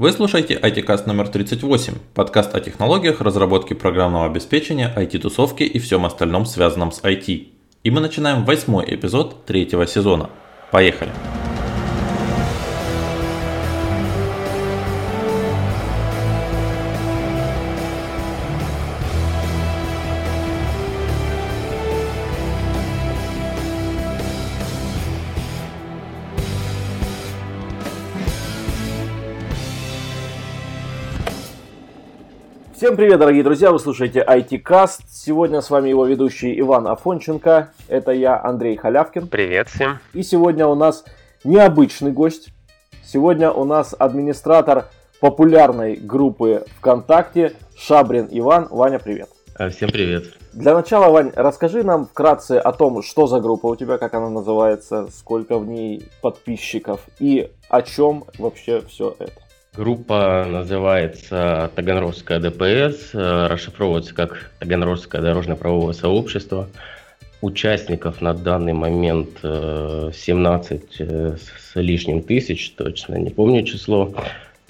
Вы слушаете IT-каст номер 38, подкаст о технологиях, разработке программного обеспечения, IT-тусовке и всем остальном связанном с IT. И мы начинаем восьмой эпизод третьего сезона. Поехали! Всем привет, дорогие друзья! Вы слушаете IT-Cast. Сегодня с вами его ведущий Иван Афонченко. Это я, Андрей Халявкин. Привет всем. И сегодня у нас необычный гость. Сегодня у нас администратор популярной группы ВКонтакте Шабрин Иван. Ваня, привет. А, всем привет. Для начала, Вань, расскажи нам вкратце о том, что за группа у тебя, как она называется, сколько в ней подписчиков и о чем вообще все это. Группа называется Таганрогская ДПС, э, расшифровывается как Таганрогское дорожно-правовое сообщество. Участников на данный момент 17 э, э, с лишним тысяч, точно не помню число.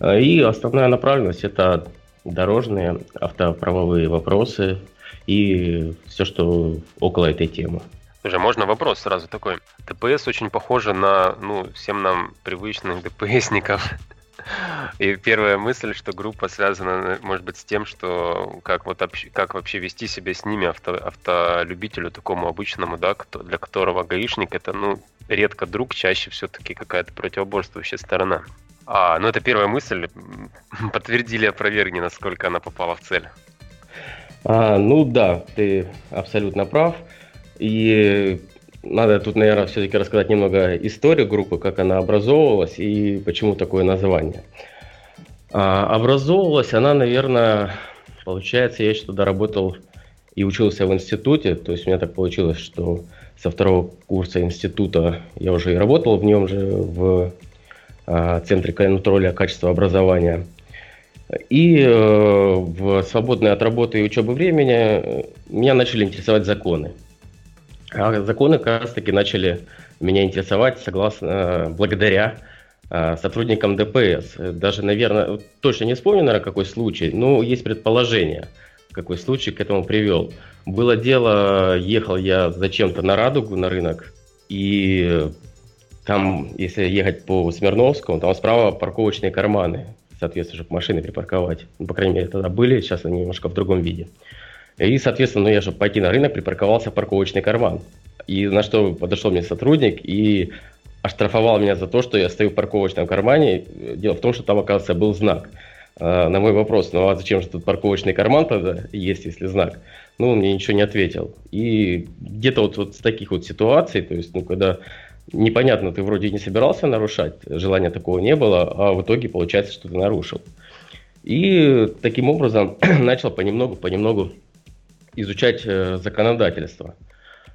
И основная направленность это дорожные автоправовые вопросы и все, что около этой темы. Слушай, можно вопрос сразу такой? ДПС очень похоже на ну, всем нам привычных ДПСников. И первая мысль, что группа связана, может быть, с тем, что как, вот, как вообще вести себя с ними, авто, автолюбителю такому обычному, да, кто, для которого гаишник это, ну, редко друг, чаще все-таки какая-то противоборствующая сторона. А, ну это первая мысль. Подтвердили, опровергни, насколько она попала в цель. А, ну да, ты абсолютно прав. И надо тут, наверное, все-таки рассказать немного историю группы, как она образовывалась и почему такое название. А, образовывалась она, наверное, получается, я что доработал и учился в институте, то есть у меня так получилось, что со второго курса института я уже и работал в нем же, в а, Центре контроля качества образования. И э, в свободное от работы и учебы времени меня начали интересовать законы. А законы как раз таки начали меня интересовать согласно, благодаря а, сотрудникам ДПС. Даже, наверное, точно не вспомню, наверное, какой случай, но есть предположение, какой случай к этому привел. Было дело, ехал я зачем-то на Радугу, на рынок, и там, если ехать по Смирновскому, там справа парковочные карманы, соответственно, чтобы машины припарковать. Ну, по крайней мере, тогда были, сейчас они немножко в другом виде. И, соответственно, ну, я, чтобы пойти на рынок, припарковался в парковочный карман. И на что подошел мне сотрудник и оштрафовал меня за то, что я стою в парковочном кармане. Дело в том, что там, оказывается, был знак. А, на мой вопрос, ну а зачем же тут парковочный карман тогда есть, если знак? Ну, он мне ничего не ответил. И где-то вот, вот с таких вот ситуаций, то есть, ну, когда непонятно, ты вроде не собирался нарушать, желания такого не было, а в итоге получается, что ты нарушил. И таким образом начал понемногу, понемногу изучать э, законодательство.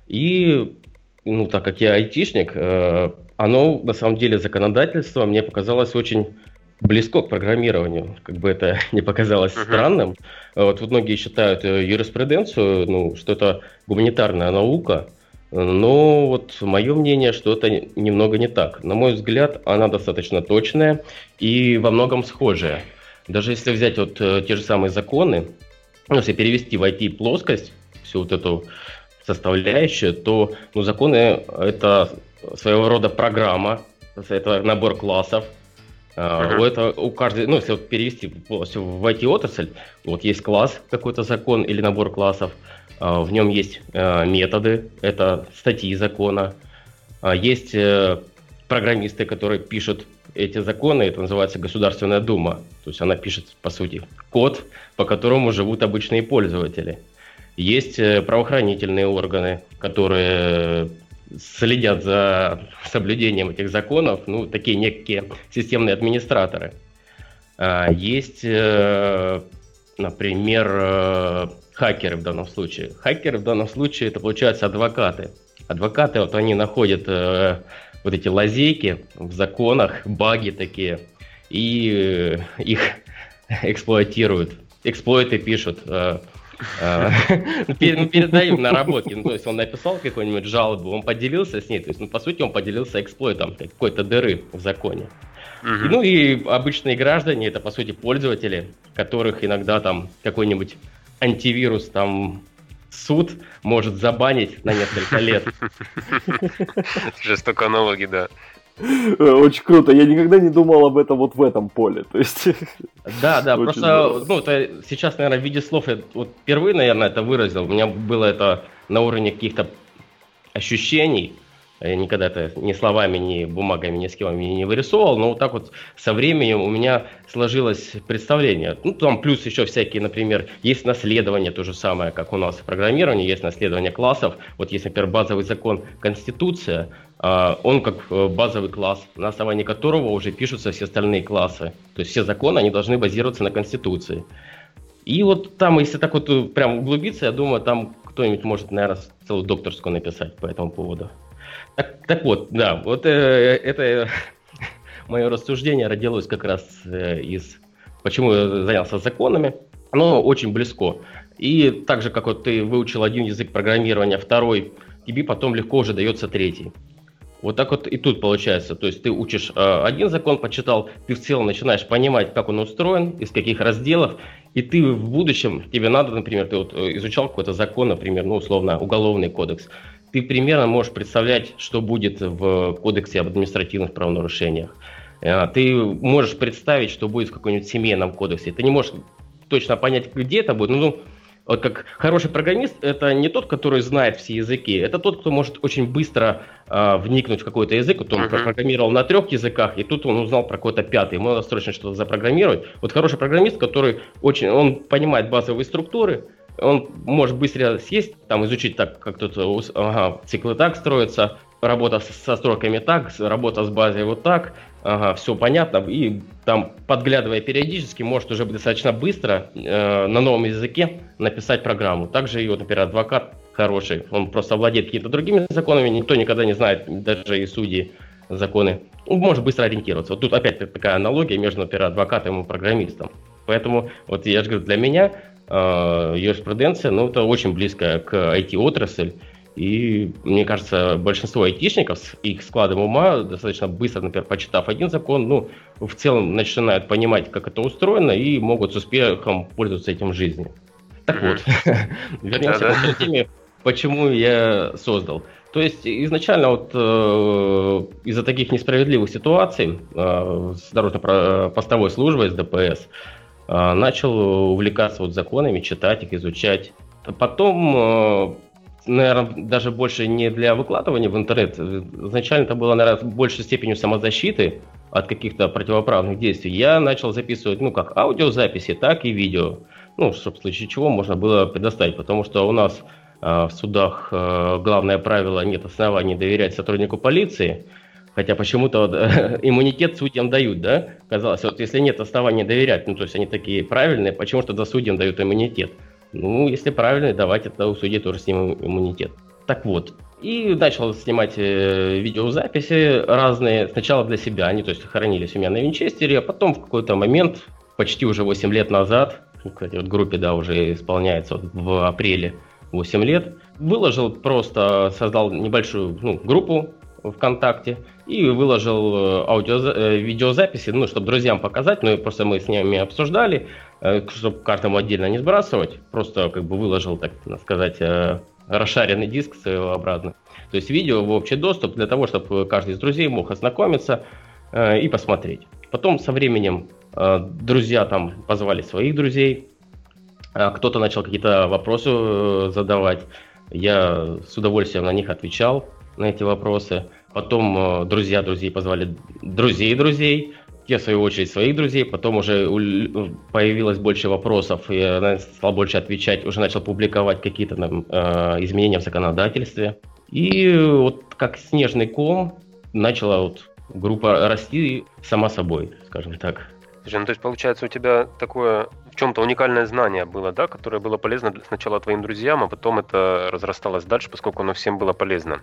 И, ну, так как я айтишник, э, оно, на самом деле, законодательство мне показалось очень близко к программированию, как бы это не показалось uh-huh. странным. Вот, многие считают э, юриспруденцию, ну, что это гуманитарная наука, но вот мое мнение, что это немного не так. На мой взгляд, она достаточно точная и во многом схожая. Даже если взять вот те же самые законы, ну, если перевести в IT-плоскость всю вот эту составляющую, то ну, законы – это своего рода программа, это набор классов. Uh-huh. Это у каждой, ну, если вот перевести полностью в IT-отрасль, вот есть класс какой-то закон или набор классов, а, в нем есть а, методы, это статьи закона, есть э, программисты, которые пишут эти законы, это называется Государственная Дума. То есть она пишет, по сути, код, по которому живут обычные пользователи. Есть э, правоохранительные органы, которые следят за соблюдением этих законов, ну, такие некие системные администраторы. А, есть, э, например, э, хакеры в данном случае. Хакеры в данном случае это, получается, адвокаты. Адвокаты, вот они находят вот эти лазейки в законах, баги такие, и э, их эксплуатируют. Эксплойты пишут. Э, э, ну, передаем наработки. Ну, то есть он написал какую-нибудь жалобу, он поделился с ней. То есть, ну, по сути, он поделился эксплойтом какой-то дыры в законе. Угу. Ну и обычные граждане, это по сути пользователи, которых иногда там какой-нибудь антивирус там суд может забанить на несколько лет. Жестоко аналоги, да. Очень круто. Я никогда не думал об этом вот в этом поле. То есть... Да, да, просто ну, это сейчас, наверное, в виде слов я вот впервые, наверное, это выразил. У меня было это на уровне каких-то ощущений. Я никогда это ни словами, ни бумагами, ни схемами не вырисовывал, но вот так вот со временем у меня сложилось представление. Ну, там плюс еще всякие, например, есть наследование, то же самое, как у нас в программировании, есть наследование классов. Вот есть, например, базовый закон Конституция, а, он как э, базовый класс, на основании которого уже пишутся все остальные классы. То есть все законы, они должны базироваться на Конституции. И вот там, если так вот э, прям углубиться, я думаю, там кто-нибудь может, наверное, целую докторскую написать по этому поводу. Так, так вот, да, вот э, это мое рассуждение родилось как раз э, из, почему я занялся законами. Оно очень близко. И так же, как вот ты выучил один язык программирования, второй, тебе потом легко уже дается третий. Вот так вот и тут получается. То есть ты учишь э, один закон, почитал, ты в целом начинаешь понимать, как он устроен, из каких разделов, и ты в будущем, тебе надо, например, ты вот э, изучал какой-то закон, например, ну, условно, уголовный кодекс, ты примерно можешь представлять, что будет в кодексе об административных правонарушениях. Э, ты можешь представить, что будет в каком-нибудь семейном кодексе. Ты не можешь точно понять, где это будет, ну, вот как хороший программист, это не тот, который знает все языки, это тот, кто может очень быстро э, вникнуть в какой-то язык. Вот он uh-huh. программировал на трех языках, и тут он узнал про какой-то пятый. Ему надо срочно что-то запрограммировать. Вот хороший программист, который очень, он понимает базовые структуры, он может быстро съесть, там изучить так, как тут ага, циклы так строятся, работа со строками так, работа с базой вот так, ага, все понятно, и там, подглядывая периодически, может уже достаточно быстро э, на новом языке написать программу. Также и вот, например, адвокат хороший, он просто владеет какими-то другими законами, никто никогда не знает, даже и судьи законы, он может быстро ориентироваться. Вот тут опять такая аналогия между, например, адвокатом и программистом. Поэтому, вот я же говорю, для меня э, юриспруденция, ну, это очень близко к IT-отрасль, и мне кажется, большинство айтишников с их складом ума достаточно быстро, например, почитав один закон, ну, в целом начинают понимать, как это устроено, и могут с успехом пользоваться этим в жизни. Так вот, вернемся к теме, почему я создал. То есть изначально вот э, из-за таких несправедливых ситуаций э, с дорожно-постовой службой, с ДПС, э, начал увлекаться вот законами, читать их, изучать. Потом э, наверное, даже больше не для выкладывания в интернет. Изначально это было, наверное, большей степени самозащиты от каких-то противоправных действий. Я начал записывать, ну, как аудиозаписи, так и видео. Ну, в случае чего можно было предоставить. Потому что у нас э, в судах э, главное правило нет оснований доверять сотруднику полиции. Хотя почему-то вот, э, иммунитет судьям дают, да? Казалось, вот если нет оснований доверять, ну, то есть они такие правильные, почему что тогда судьям дают иммунитет? Ну, если правильно, давайте тогда у судьи тоже снимем иммунитет. Так вот, и начал снимать э, видеозаписи разные, сначала для себя, они то есть хранились у меня на винчестере, а потом в какой-то момент, почти уже 8 лет назад, ну, кстати, вот группе, да, уже исполняется вот в апреле 8 лет, выложил просто, создал небольшую ну, группу ВКонтакте и выложил э, аудио, э, видеозаписи, ну, чтобы друзьям показать, ну, и просто мы с ними обсуждали, э, чтобы каждому отдельно не сбрасывать, просто как бы выложил, так сказать, расшаренный диск своеобразно. То есть видео в общий доступ для того, чтобы каждый из друзей мог ознакомиться и посмотреть. Потом со временем друзья там позвали своих друзей, кто-то начал какие-то вопросы задавать, я с удовольствием на них отвечал на эти вопросы. Потом э, друзья друзей позвали друзей друзей, те, в свою очередь, своих друзей. Потом уже появилось больше вопросов, и я стал больше отвечать, уже начал публиковать какие-то там, э, изменения в законодательстве. И вот как снежный ком начала вот группа расти сама собой, скажем так. Слушай, ну то есть получается у тебя такое в чем-то уникальное знание было, да, которое было полезно сначала твоим друзьям, а потом это разрасталось дальше, поскольку оно всем было полезно.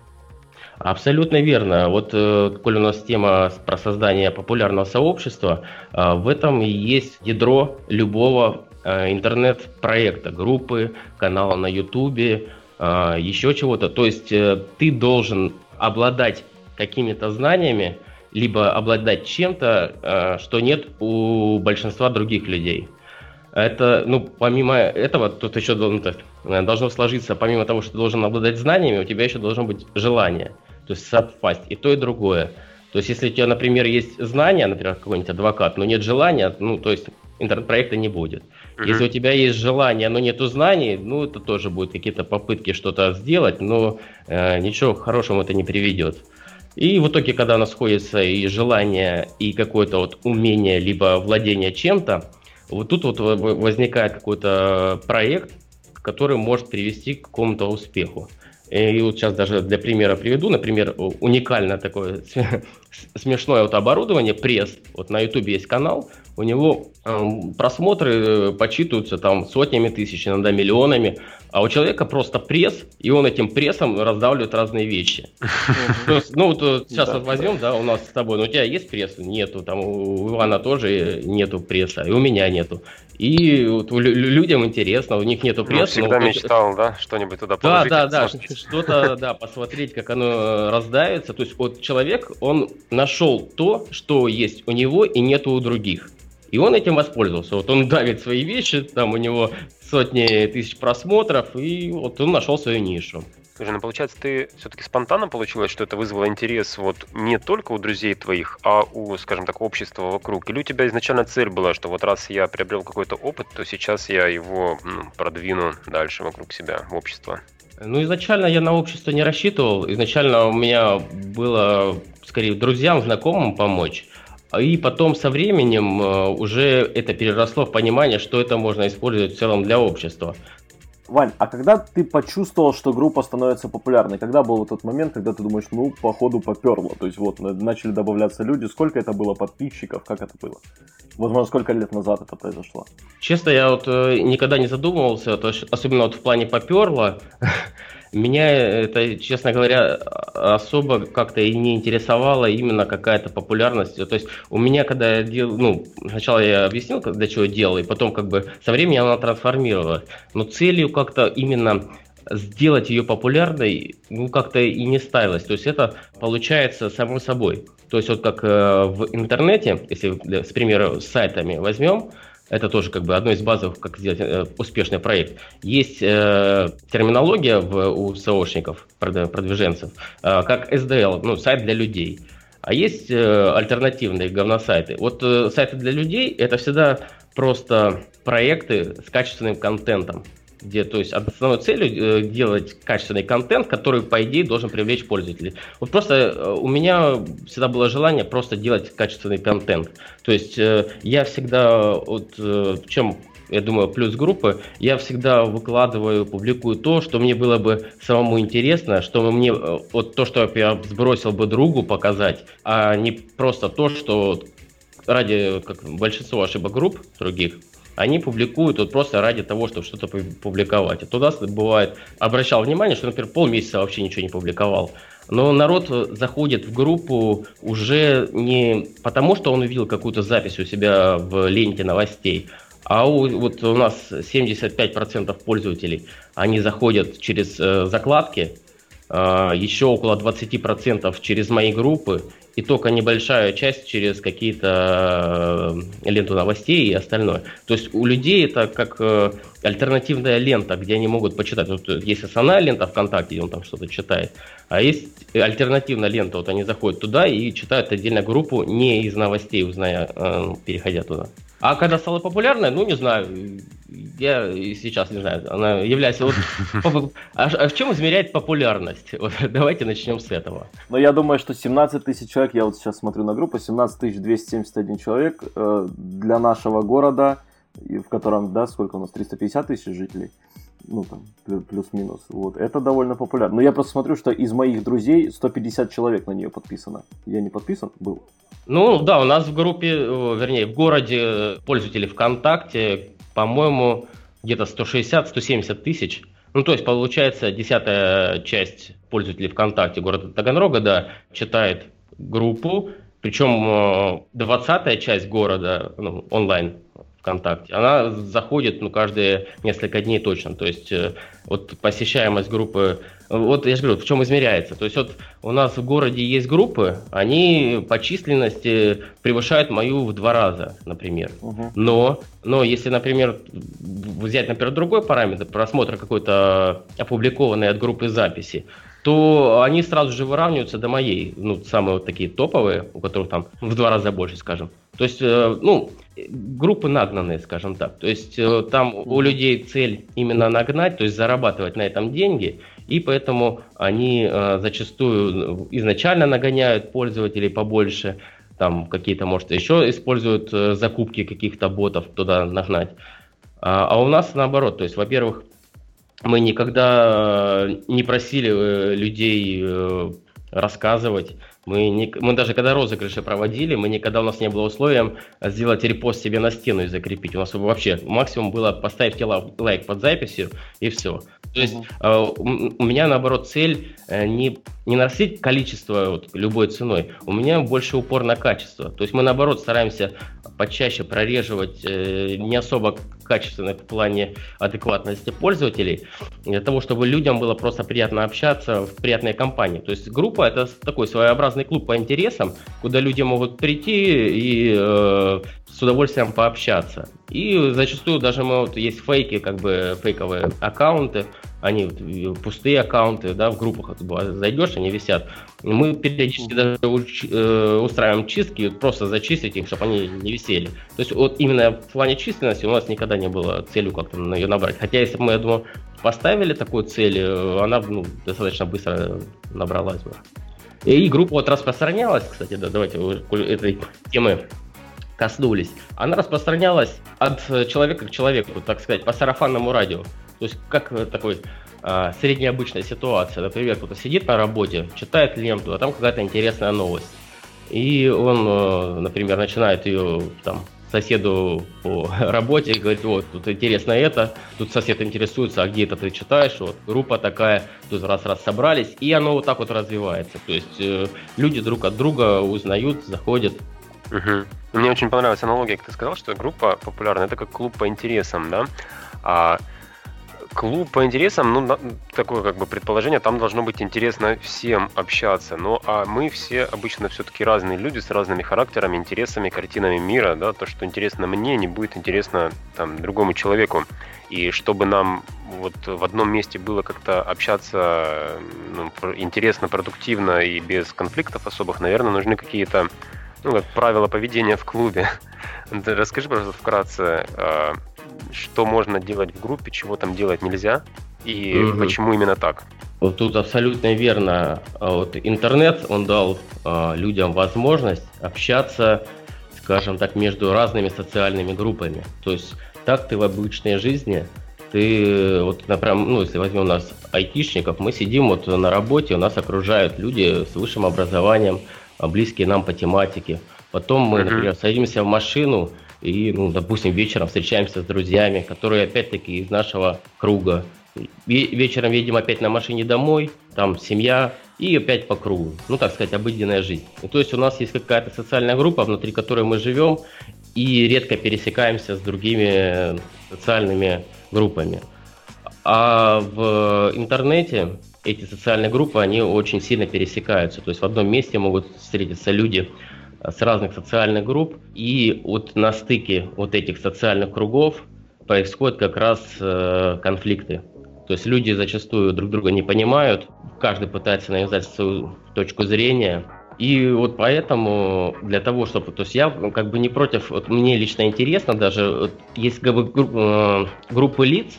Абсолютно верно. Вот, э, коль у нас тема про создание популярного сообщества, э, в этом и есть ядро любого э, интернет-проекта, группы, канала на Ютубе, еще чего-то. То есть ты должен обладать какими-то знаниями, либо обладать чем-то, что нет у большинства других людей. Это, ну, помимо этого, тут еще должен, э, должно сложиться, помимо того, что ты должен обладать знаниями, у тебя еще должно быть желание, то есть совпасть и то, и другое. То есть, если у тебя, например, есть знания, например, какой-нибудь адвокат, но нет желания, ну, то есть интернет-проекта не будет. Uh-huh. Если у тебя есть желание, но нету знаний, ну, это тоже будут какие-то попытки что-то сделать, но э, ничего хорошего это не приведет. И в итоге, когда у нас сходится и желание, и какое-то вот умение, либо владение чем-то, вот тут вот возникает какой-то проект, который может привести к какому-то успеху. И вот сейчас даже для примера приведу, например, уникальное такое смешное вот оборудование, пресс. Вот на YouTube есть канал, у него э, просмотры э, почитываются там сотнями тысяч, иногда миллионами, а у человека просто пресс, и он этим прессом раздавливает разные вещи. Ну, вот э, сейчас вот возьмем, да, у нас с тобой, ну, у тебя есть пресс? Нету, там у Ивана тоже нету пресса, и у меня нету. И вот людям интересно, у них нету ну, пресса. Всегда но... мечтал, да, что-нибудь туда положить. Да, да, да, что-то, да, посмотреть, как оно раздается. То есть вот человек, он нашел то, что есть у него и нету у других. И он этим воспользовался. Вот он давит свои вещи, там у него сотни тысяч просмотров, и вот он нашел свою нишу. Слушай, ну получается, ты все-таки спонтанно получилось, что это вызвало интерес вот не только у друзей твоих, а у, скажем так, общества вокруг? Или у тебя изначально цель была, что вот раз я приобрел какой-то опыт, то сейчас я его ну, продвину дальше вокруг себя, в общество? Ну, изначально я на общество не рассчитывал. Изначально у меня было, скорее, друзьям, знакомым помочь. И потом со временем э, уже это переросло в понимание, что это можно использовать в целом для общества. Вань, а когда ты почувствовал, что группа становится популярной? Когда был вот тот момент, когда ты думаешь, ну, походу поперло? То есть вот начали добавляться люди. Сколько это было подписчиков? Как это было? Возможно, сколько лет назад это произошло? Честно, я вот э, никогда не задумывался, то есть, особенно вот в плане поперло. Меня это, честно говоря, особо как-то и не интересовало именно какая-то популярность. То есть у меня, когда я делал, ну, сначала я объяснил, для чего делал, и потом как бы со временем она трансформировалась. Но целью как-то именно сделать ее популярной, ну, как-то и не ставилось. То есть это получается само собой. То есть вот как э, в интернете, если, с примера, с сайтами возьмем, это тоже как бы одно из базовых, как сделать э, успешный проект. Есть э, терминология в, у SEOшников, продвиженцев, э, как SDL, ну, сайт для людей. А есть э, альтернативные говносайты. Вот э, сайты для людей это всегда просто проекты с качественным контентом где, то есть, основной целью э, делать качественный контент, который, по идее, должен привлечь пользователей. Вот просто э, у меня всегда было желание просто делать качественный контент. То есть, э, я всегда, вот, в чем я думаю, плюс группы, я всегда выкладываю, публикую то, что мне было бы самому интересно, что мне, вот то, что я сбросил бы другу показать, а не просто то, что ради как большинство ошибок групп других, они публикуют вот просто ради того, чтобы что-то публиковать. И туда бывает, обращал внимание, что, например, полмесяца вообще ничего не публиковал. Но народ заходит в группу уже не потому, что он увидел какую-то запись у себя в ленте новостей, а у, вот у нас 75% пользователей, они заходят через э, закладки, э, еще около 20% через мои группы, и только небольшая часть через какие-то э, ленту новостей и остальное. То есть у людей это как э, альтернативная лента, где они могут почитать. Вот есть основная лента ВКонтакте, где он там что-то читает, а есть альтернативная лента, вот они заходят туда и читают отдельно группу не из новостей, узная, э, переходя туда. А когда стала популярной, ну не знаю, я и сейчас не знаю, она является вот... А, а в чем измеряет популярность? Вот, давайте начнем с этого. Ну я думаю, что 17 тысяч человек, я вот сейчас смотрю на группу, 17 271 человек э, для нашего города, в котором, да, сколько у нас, 350 тысяч жителей, ну там, плюс-минус, вот, это довольно популярно. Но я просто смотрю, что из моих друзей 150 человек на нее подписано. Я не подписан? Был. Ну да, у нас в группе, вернее, в городе пользователей ВКонтакте, по-моему, где-то 160-170 тысяч. Ну, то есть, получается, десятая часть пользователей ВКонтакте города Таганрога, да, читает группу, причем э, двадцатая часть города ну, онлайн ВКонтакте, она заходит ну, каждые несколько дней точно. То есть э, вот посещаемость группы вот я же говорю, в чем измеряется. То есть вот у нас в городе есть группы, они по численности превышают мою в два раза, например. Угу. Но, но если, например, взять, например, другой параметр, просмотр какой-то опубликованной от группы записи, то они сразу же выравниваются до моей, ну, самые вот такие топовые, у которых там в два раза больше, скажем. То есть, э, ну, группы нагнанные, скажем так. То есть, э, там у людей цель именно нагнать, то есть зарабатывать на этом деньги, и поэтому они э, зачастую изначально нагоняют пользователей побольше, там какие-то, может, еще используют закупки каких-то ботов туда нагнать. А, а у нас наоборот, то есть, во-первых, мы никогда э, не просили э, людей э, рассказывать. Мы, не, мы даже когда розыгрыши проводили, мы никогда у нас не было условием сделать репост себе на стену и закрепить. У нас вообще максимум было поставить тело лайк под записью и все. То есть uh-huh. у меня наоборот цель не, не нарастить количество вот, любой ценой, у меня больше упор на качество. То есть мы наоборот стараемся почаще прореживать э, не особо качественных в плане адекватности пользователей, для того, чтобы людям было просто приятно общаться в приятной компании. То есть группа это такой своеобразный клуб по интересам, куда люди могут прийти и э, с удовольствием пообщаться. И зачастую даже мы, вот, есть фейки, как бы фейковые аккаунты, они э, пустые аккаунты, да, в группах зайдешь, они висят. Мы периодически даже э, устраиваем чистки, просто зачистить их, чтобы они не висели. То есть вот именно в плане численности у нас никогда не было целью как-то ее набрать. Хотя если бы мы, я думаю, поставили такую цель, э, она ну, достаточно быстро набралась бы. И группа вот распространялась, кстати, да, давайте этой темы коснулись. Она распространялась от человека к человеку, так сказать, по сарафанному радио. То есть как такой а, средняя обычная ситуация. Например, кто-то сидит на работе, читает ленту, а там какая-то интересная новость. И он, э, например, начинает ее там соседу по работе и говорит, вот, тут интересно это, тут сосед интересуется, а где это ты читаешь, вот, группа такая, тут раз-раз собрались, и оно вот так вот развивается. То есть э, люди друг от друга узнают, заходят. Угу. Мне очень понравилась аналогия, как ты сказал, что группа популярная, это как клуб по интересам, да? А Клуб по интересам, ну, такое как бы предположение, там должно быть интересно всем общаться. Ну, а мы все обычно все-таки разные люди с разными характерами, интересами, картинами мира, да, то, что интересно мне, не будет интересно там другому человеку. И чтобы нам вот в одном месте было как-то общаться ну, интересно, продуктивно и без конфликтов особых, наверное, нужны какие-то ну, как правила поведения в клубе. Расскажи, пожалуйста, вкратце, а, что можно делать в группе, чего там делать нельзя и угу. почему именно так. Вот тут абсолютно верно. А вот интернет, он дал э, людям возможность общаться, скажем так, между разными социальными группами. То есть так ты в обычной жизни, ты вот, например, ну, если возьмем у нас айтишников, мы сидим вот на работе, у нас окружают люди с высшим образованием, близкие нам по тематике. Потом мы, например, садимся в машину, и, ну, допустим, вечером встречаемся с друзьями, которые опять-таки из нашего круга. Вечером едем опять на машине домой, там семья, и опять по кругу. Ну, так сказать, обыденная жизнь. И, то есть у нас есть какая-то социальная группа, внутри которой мы живем, и редко пересекаемся с другими социальными группами. А в интернете эти социальные группы, они очень сильно пересекаются. То есть в одном месте могут встретиться люди с разных социальных групп, и вот на стыке вот этих социальных кругов происходят как раз э, конфликты. То есть люди зачастую друг друга не понимают, каждый пытается навязать свою точку зрения, и вот поэтому для того, чтобы... То есть я как бы не против... Вот мне лично интересно даже... Вот есть как бы групп, э, группы лиц,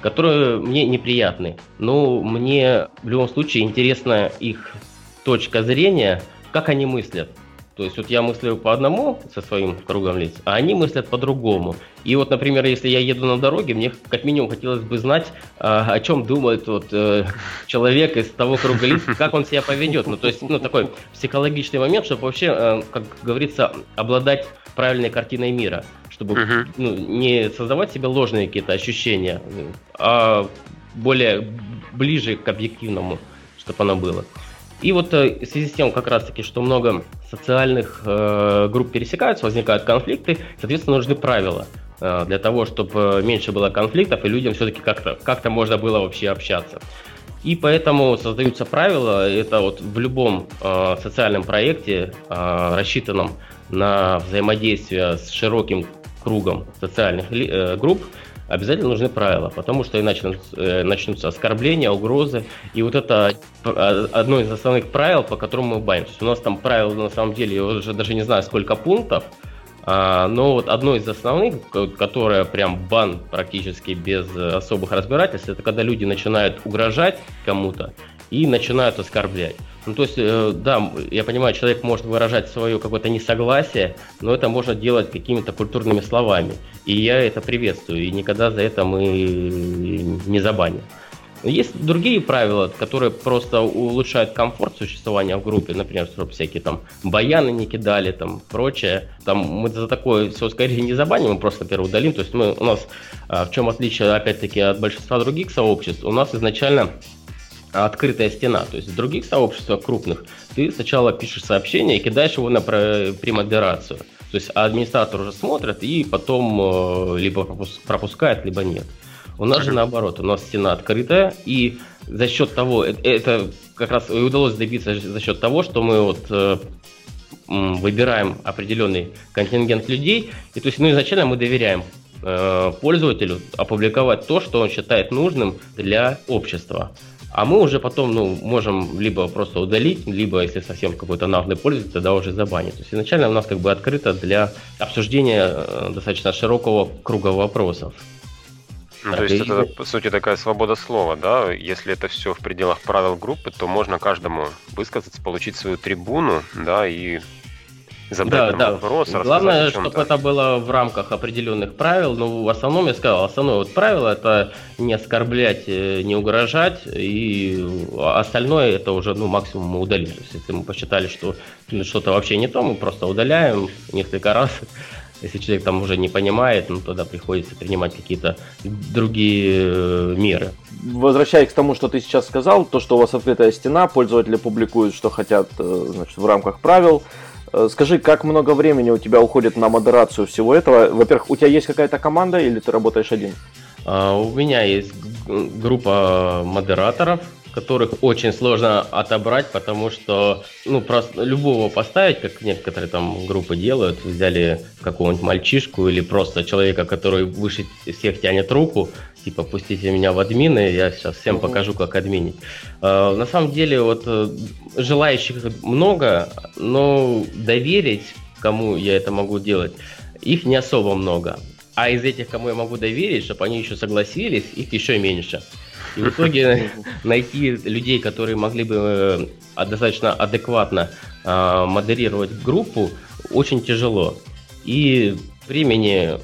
которые мне неприятны. Но мне в любом случае интересна их точка зрения, как они мыслят. То есть вот я мыслю по одному со своим кругом лиц, а они мыслят по-другому. И вот, например, если я еду на дороге, мне как минимум хотелось бы знать, а, о чем думает вот э, человек из того круга лиц, как он себя поведет. Ну, то есть, ну, такой психологичный момент, чтобы вообще, э, как говорится, обладать правильной картиной мира, чтобы uh-huh. ну, не создавать себе ложные какие-то ощущения, а более ближе к объективному, чтобы оно было. И вот э, в связи с тем, как раз таки, что много социальных э, групп пересекаются, возникают конфликты, соответственно, нужны правила э, для того, чтобы меньше было конфликтов и людям все-таки как-то как можно было вообще общаться. И поэтому создаются правила, это вот в любом э, социальном проекте, э, рассчитанном на взаимодействие с широким кругом социальных э, групп, обязательно нужны правила, потому что иначе э, начнутся оскорбления, угрозы. И вот это а, одно из основных правил, по которому мы баним. У нас там правил на самом деле, я уже даже не знаю сколько пунктов, а, но вот одно из основных, которое прям бан практически без особых разбирательств, это когда люди начинают угрожать кому-то и начинают оскорблять. Ну, то есть, э, да, я понимаю, человек может выражать свое какое-то несогласие, но это можно делать какими-то культурными словами. И я это приветствую, и никогда за это мы не забаним. Есть другие правила, которые просто улучшают комфорт существования в группе, например, чтобы всякие там баяны не кидали, там прочее. Там мы за такое все скорее не забаним, мы просто, во удалим. То есть мы, у нас, а, в чем отличие, опять-таки, от большинства других сообществ, у нас изначально открытая стена. То есть в других сообществах крупных ты сначала пишешь сообщение и кидаешь его на премодерацию. То есть администратор уже смотрит и потом э, либо пропускает, либо нет. У нас же наоборот, у нас стена открытая, и за счет того, э, это как раз и удалось добиться за счет того, что мы вот э, выбираем определенный контингент людей, и то есть ну, изначально мы доверяем пользователю опубликовать то, что он считает нужным для общества. А мы уже потом ну, можем либо просто удалить, либо, если совсем какой-то наглый пользователь, тогда уже забанить. То есть изначально у нас как бы открыто для обсуждения достаточно широкого круга вопросов. Ну, то есть это, по сути, такая свобода слова, да? Если это все в пределах правил группы, то можно каждому высказаться, получить свою трибуну, да, и задать да, да. вопрос. Главное, чтобы это было в рамках определенных правил. Но ну, в основном, я сказал, основное вот правило это не оскорблять, э, не угрожать, и остальное это уже ну, максимум мы удалили. То есть, если мы посчитали, что что-то вообще не то, мы просто удаляем несколько раз если человек там уже не понимает, ну тогда приходится принимать какие-то другие э, меры. Возвращаясь к тому, что ты сейчас сказал, то, что у вас открытая стена, пользователи публикуют, что хотят э, значит, в рамках правил. Э, скажи, как много времени у тебя уходит на модерацию всего этого? Во-первых, у тебя есть какая-то команда или ты работаешь один? Uh, у меня есть группа модераторов, которых очень сложно отобрать, потому что, ну, просто любого поставить, как некоторые там группы делают, взяли какого-нибудь мальчишку или просто человека, который выше всех тянет руку, типа, пустите меня в админы, я сейчас всем покажу, как админить. А, на самом деле, вот э, желающих много, но доверить, кому я это могу делать, их не особо много. А из этих, кому я могу доверить, чтобы они еще согласились, их еще меньше. И в итоге найти людей, которые могли бы э, достаточно адекватно а, модерировать группу, очень тяжело. И времени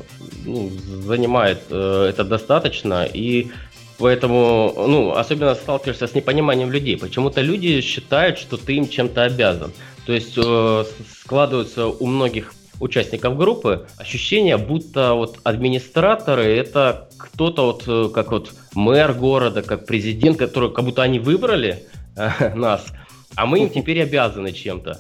ну, занимает э, это достаточно, и поэтому, ну, особенно сталкиваешься с непониманием людей. Почему-то люди считают, что ты им чем-то обязан. То есть э, складываются у многих участников группы ощущение, будто вот администраторы это кто-то вот э, как вот мэр города, как президент, который как будто они выбрали э, нас, а мы им теперь обязаны чем-то.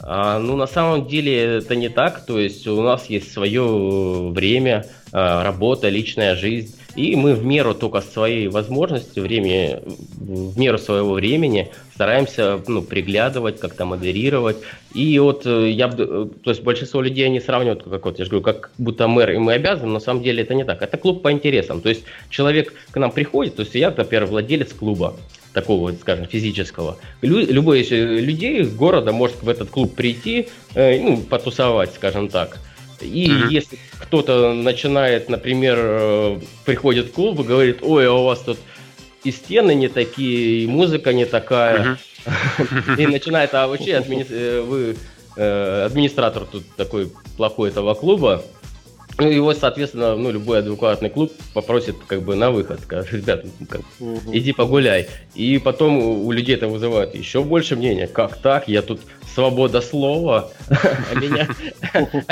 А, ну, на самом деле это не так, то есть у нас есть свое время, э, работа, личная жизнь. И мы в меру только своей возможности, время, в меру своего времени стараемся ну, приглядывать, как-то модерировать. И вот э, я, э, то есть большинство людей они сравнивают, как вот я же говорю, как будто мэр, и мы обязаны, на самом деле это не так. Это клуб по интересам. То есть человек к нам приходит, то есть я, например, владелец клуба такого, скажем, физического. Лю, любой из людей из города может в этот клуб прийти, э, ну, потусовать, скажем так. И mm-hmm. если кто-то начинает, например, э, приходит в клуб и говорит, ой, а у вас тут и стены не такие, и музыка не такая, и начинает, а вообще э, вы э, администратор тут такой плохой этого клуба, ну, его, соответственно, ну, любой адекватный клуб попросит как бы на выход, скажет, ребят, ну, как, угу. иди погуляй. И потом у людей это вызывает еще больше мнения. Как так? Я тут свобода слова, а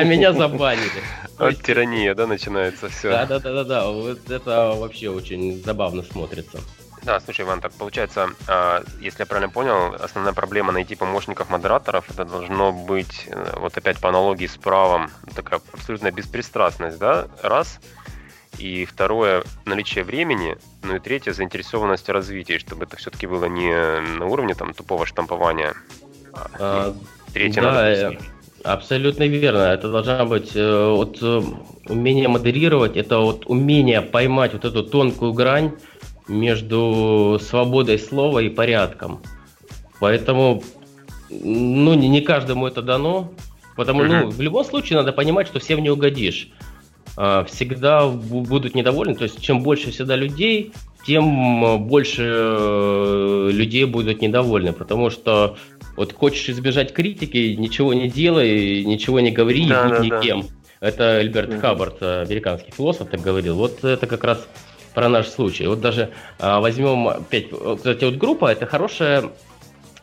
меня, а забанили. Вот тирания, да, начинается все. Да, да, да, да, да. Вот это вообще очень забавно смотрится. Да, слушай, Иван, так получается, а, если я правильно понял, основная проблема найти помощников модераторов, это должно быть, э, вот опять по аналогии с правом, такая абсолютная беспристрастность, да, раз. И второе, наличие времени. Ну и третье, заинтересованность в развитии, чтобы это все-таки было не на уровне там тупого штампования. А, третье да, э, Абсолютно верно. Это должна быть э, вот э, умение модерировать, это вот умение поймать вот эту тонкую грань между свободой слова и порядком. Поэтому, ну, не, не каждому это дано, потому, uh-huh. ну, в любом случае надо понимать, что всем не угодишь. А, всегда будут недовольны, то есть чем больше всегда людей, тем больше людей будут недовольны, потому что вот хочешь избежать критики, ничего не делай, ничего не говори, да, будь да, никем. Да. Это Эльберт mm Хаббард, американский философ, так говорил. Вот это как раз про наш случай. Вот даже а, возьмем опять, кстати, вот группа это хорошее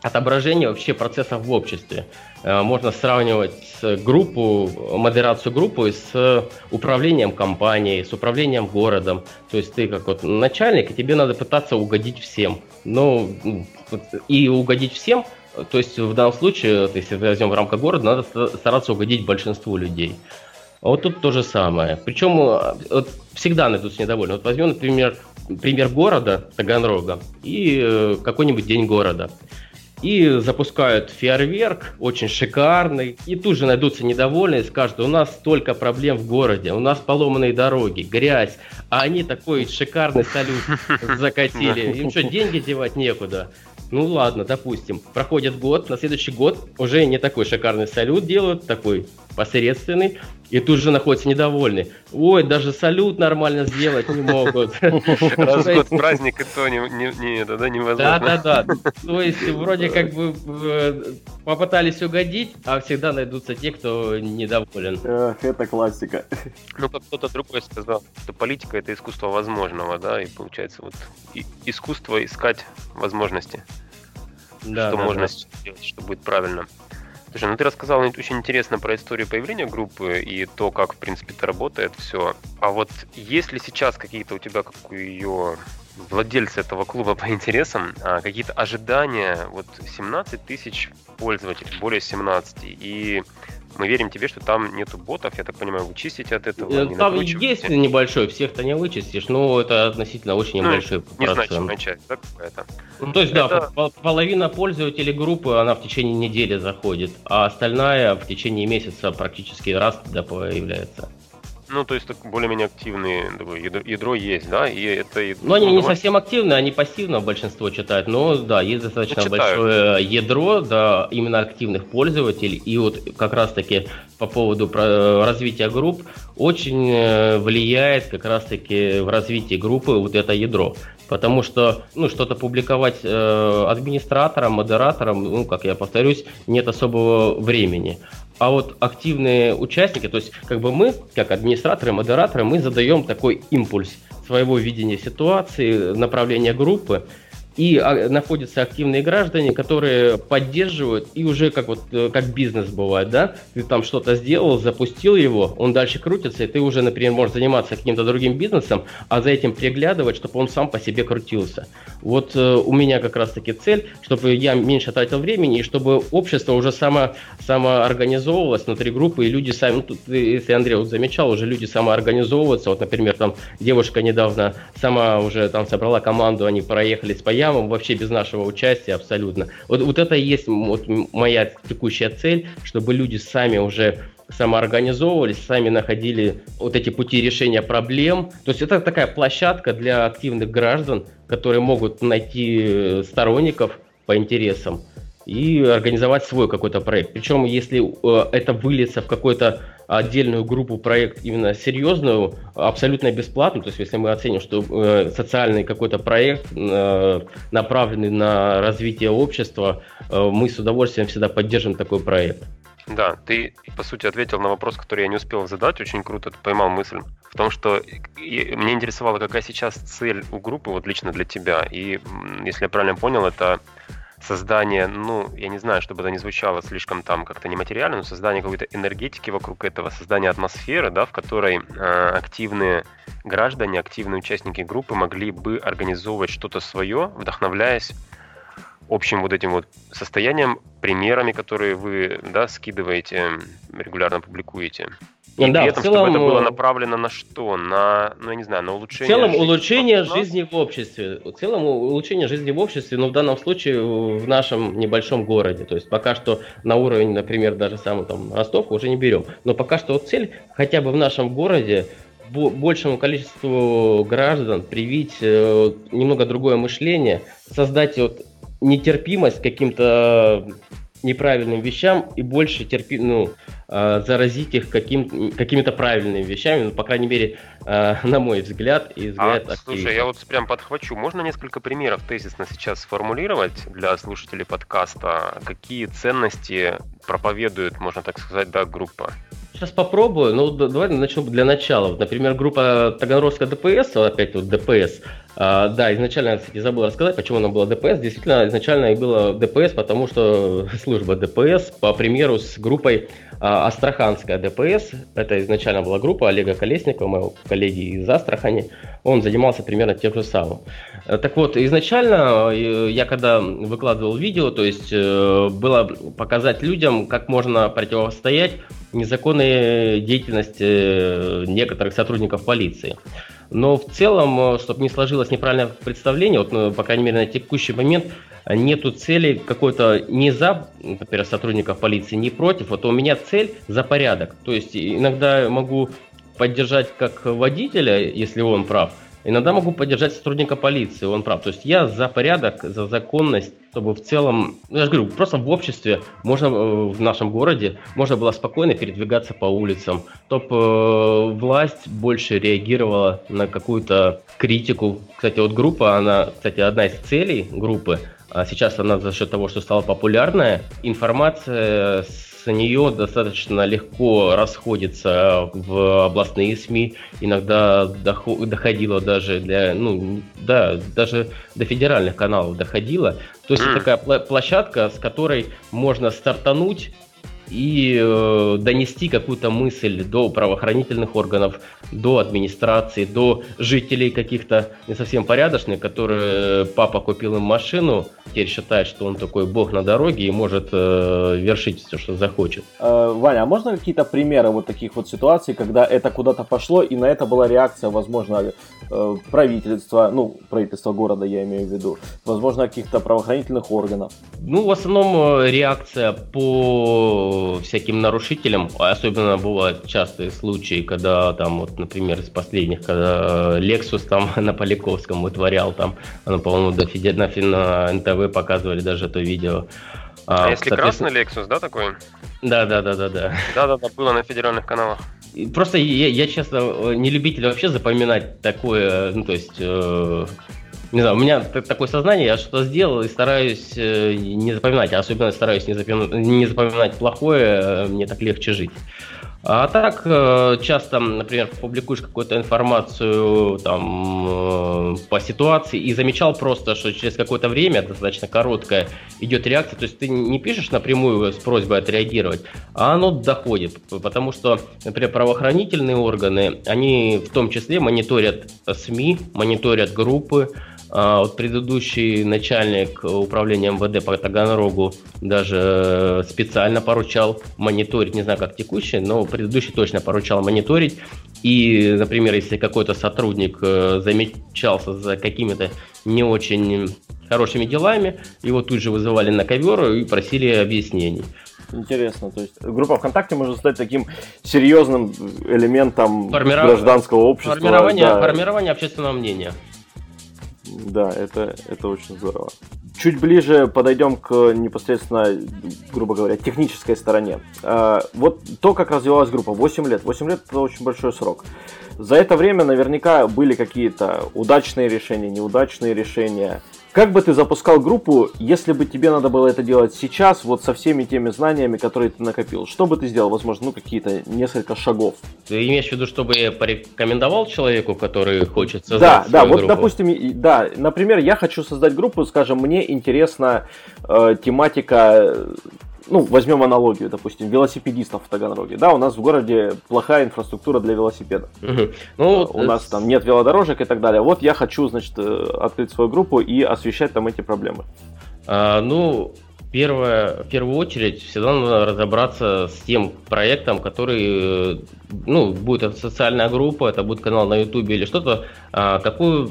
отображение вообще процессов в обществе. А, можно сравнивать с группу, модерацию группы с управлением компанией, с управлением городом. То есть ты как вот начальник, и тебе надо пытаться угодить всем. Ну, и угодить всем то есть в данном случае, если возьмем в рамках города, надо стараться угодить большинству людей. А вот тут то же самое. Причем э, вот, всегда найдутся недовольны. Вот возьмем, например, пример города Таганрога и э, какой-нибудь день города. И запускают фейерверк, очень шикарный. И тут же найдутся недовольные и скажут, у нас столько проблем в городе, у нас поломанные дороги, грязь. А они такой шикарный салют закатили. Им что, деньги девать некуда? Ну ладно, допустим. Проходит год, на следующий год уже не такой шикарный салют делают, такой посредственный, и тут же находятся недовольны. Ой, даже салют нормально сделать не могут. Раз в год праздник, и то не, не, не, да, невозможно. Да, да, да. То есть вроде как бы э, попытались угодить, а всегда найдутся те, кто недоволен. Это классика. Ну, как кто-то другой сказал, что политика это искусство возможного, да, и получается вот искусство искать возможности. Да, что да, можно да. сделать, что будет правильно. Слушай, ну ты рассказал очень интересно про историю появления группы и то, как, в принципе, это работает все. А вот есть ли сейчас какие-то у тебя, как у ее владельца этого клуба по интересам, а, какие-то ожидания, вот 17 тысяч пользователей, более 17, и мы верим тебе, что там нету ботов, я так понимаю, вы чистите от этого? Э, там есть небольшой, всех-то не вычистишь, но это относительно очень ну, небольшой незначимая часть, да, какая-то? Ну, то есть, это... да, половина пользователей группы, она в течение недели заходит, а остальная в течение месяца практически раз да, появляется. Ну, то есть более-менее активные ядро, ядро есть, да? И это, ну, они не совсем активные, они пассивно большинство читают, но да, есть достаточно ну, большое ядро, да, именно активных пользователей. И вот как раз-таки по поводу развития групп очень э, влияет как раз-таки в развитии группы вот это ядро. Потому что, ну, что-то публиковать э, администраторам, модераторам, ну, как я повторюсь, нет особого времени. А вот активные участники, то есть как бы мы, как администраторы, модераторы, мы задаем такой импульс своего видения ситуации, направления группы, и а, находятся активные граждане, которые поддерживают, и уже как вот э, как бизнес бывает, да, ты там что-то сделал, запустил его, он дальше крутится, и ты уже, например, можешь заниматься каким-то другим бизнесом, а за этим приглядывать, чтобы он сам по себе крутился. Вот э, у меня как раз-таки цель, чтобы я меньше тратил времени, и чтобы общество уже само, самоорганизовывалось внутри группы, и люди сами, ну, тут, если Андрей вот замечал, уже люди самоорганизовываются, вот, например, там девушка недавно сама уже там собрала команду, они проехали с ямам вообще без нашего участия абсолютно. Вот, вот это и есть вот моя текущая цель, чтобы люди сами уже самоорганизовывались, сами находили вот эти пути решения проблем. То есть это такая площадка для активных граждан, которые могут найти сторонников по интересам и организовать свой какой-то проект. Причем, если э, это выльется в какой-то отдельную группу проект именно серьезную, абсолютно бесплатно. То есть, если мы оценим, что э, социальный какой-то проект, э, направленный на развитие общества, э, мы с удовольствием всегда поддержим такой проект. Да, ты, по сути, ответил на вопрос, который я не успел задать. Очень круто ты поймал мысль. В том, что мне интересовало, какая сейчас цель у группы, вот лично для тебя. И, если я правильно понял, это создание, ну, я не знаю, чтобы это не звучало слишком там как-то нематериально, но создание какой-то энергетики вокруг этого, создание атмосферы, да, в которой э, активные граждане, активные участники группы могли бы организовывать что-то свое, вдохновляясь общим вот этим вот состоянием, примерами, которые вы, да, скидываете, регулярно публикуете. И да, при этом, в целом, чтобы это было направлено на что? На, ну, я не знаю, на улучшение В целом, жизни улучшение жизни в обществе. В целом, улучшение жизни в обществе, но в данном случае в нашем небольшом городе. То есть, пока что на уровень, например, даже самый там Ростов уже не берем. Но пока что вот цель хотя бы в нашем городе большему количеству граждан привить э, немного другое мышление, создать вот нетерпимость к каким-то неправильным вещам и больше терпи, ну, э, заразить их каким, какими-то правильными вещами, ну, по крайней мере, э, на мой взгляд и взгляд а, Слушай, я вот прям подхвачу. Можно несколько примеров тезисно сейчас сформулировать для слушателей подкаста? Какие ценности проповедует, можно так сказать, да, группа? Сейчас попробую. Ну, давай начну для начала. Например, группа Таганрогская ДПС, опять вот ДПС, а, да, изначально, я, кстати, забыл рассказать, почему она была ДПС. Действительно, изначально и было ДПС, потому что служба ДПС, по примеру, с группой а, Астраханская ДПС, это изначально была группа Олега Колесникова, моего коллеги из Астрахани, он занимался примерно тем же самым. Э, так вот, изначально э, я когда выкладывал видео, то есть э, было показать людям, как можно противостоять незаконной деятельности некоторых сотрудников полиции. Но в целом, чтобы не сложилось неправильное представление, вот, ну, по крайней мере, на текущий момент нету цели какой-то не за, например, сотрудников полиции, не против. Вот у меня цель за порядок. То есть иногда могу поддержать как водителя, если он прав, Иногда могу поддержать сотрудника полиции, он прав. То есть я за порядок, за законность, чтобы в целом, ну, я же говорю, просто в обществе можно э, в нашем городе можно было спокойно передвигаться по улицам, чтобы э, власть больше реагировала на какую-то критику. Кстати, вот группа, она, кстати, одна из целей группы, а сейчас она за счет того, что стала популярная, информация с с нее достаточно легко расходится в областные СМИ, иногда доходило даже для, ну, да, даже до федеральных каналов доходило. То есть это такая площадка, с которой можно стартануть и э, донести какую-то мысль до правоохранительных органов, до администрации, до жителей каких-то не совсем порядочных, которые э, папа купил им машину, теперь считает, что он такой бог на дороге и может э, вершить все, что захочет. Э, Ваня, а можно какие-то примеры вот таких вот ситуаций, когда это куда-то пошло и на это была реакция, возможно, э, правительства, ну, правительства города я имею в виду, возможно, каких-то правоохранительных органов? Ну, в основном э, реакция по всяким нарушителям, особенно бывают частые случаи, когда там, вот, например, из последних, когда Lexus там на Поляковском вытворял там, оно, по-моему, до на, на НТВ показывали даже это видео. А, а если красный Lexus, да, такой? Да, да, да, да, да. Да, да, да, было на федеральных каналах. Просто я, я, честно, не любитель вообще запоминать такое, ну, то есть, э, не знаю, у меня такое сознание, я что-то сделал и стараюсь э, не запоминать, а особенно стараюсь не запоминать, не запоминать плохое, э, мне так легче жить. А так, э, часто, например, публикуешь какую-то информацию там, по ситуации и замечал просто, что через какое-то время, достаточно короткое, идет реакция. То есть ты не пишешь напрямую с просьбой отреагировать, а оно доходит. Потому что, например, правоохранительные органы, они в том числе мониторят СМИ, мониторят группы, вот предыдущий начальник управления МВД по Таганрогу даже э, специально поручал мониторить, не знаю как текущий, но предыдущий точно поручал мониторить. И, например, если какой-то сотрудник э, замечался за какими-то не очень хорошими делами, его тут же вызывали на ковер и просили объяснений. Интересно, то есть группа ВКонтакте может стать таким серьезным элементом Формиров... гражданского общества. Формирование, да. формирование общественного мнения. Да, это, это очень здорово. Чуть ближе подойдем к непосредственно, грубо говоря, технической стороне. А, вот то, как развивалась группа, 8 лет. 8 лет это очень большой срок. За это время наверняка были какие-то удачные решения, неудачные решения. Как бы ты запускал группу, если бы тебе надо было это делать сейчас, вот со всеми теми знаниями, которые ты накопил? Что бы ты сделал? Возможно, ну какие-то несколько шагов. Ты имеешь в виду, чтобы я порекомендовал человеку, который хочет создать Да, да, вот группу? допустим, да, например, я хочу создать группу, скажем, мне интересна э, тематика ну, возьмем аналогию, допустим, велосипедистов в Таганроге. Да, у нас в городе плохая инфраструктура для велосипеда. Угу. Ну, у нас там нет велодорожек и так далее. Вот я хочу, значит, э, открыть свою группу и освещать там эти проблемы. А, ну, первое, в первую очередь всегда надо разобраться с тем проектом, который, э, ну, будет это социальная группа, это будет канал на YouTube или что-то, а, какую,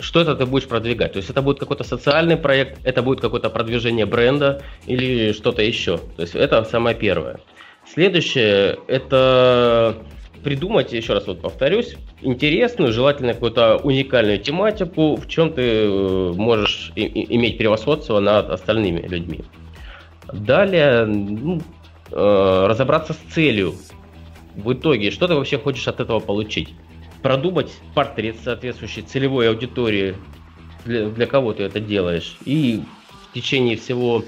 что это ты будешь продвигать. То есть это будет какой-то социальный проект, это будет какое-то продвижение бренда или что-то еще. То есть это самое первое. Следующее – это придумать, еще раз вот повторюсь, интересную, желательно какую-то уникальную тематику, в чем ты э, можешь иметь превосходство над остальными людьми. Далее ну, э, разобраться с целью. В итоге, что ты вообще хочешь от этого получить? Продумать портрет соответствующей целевой аудитории, для, для кого ты это делаешь, и в течение всего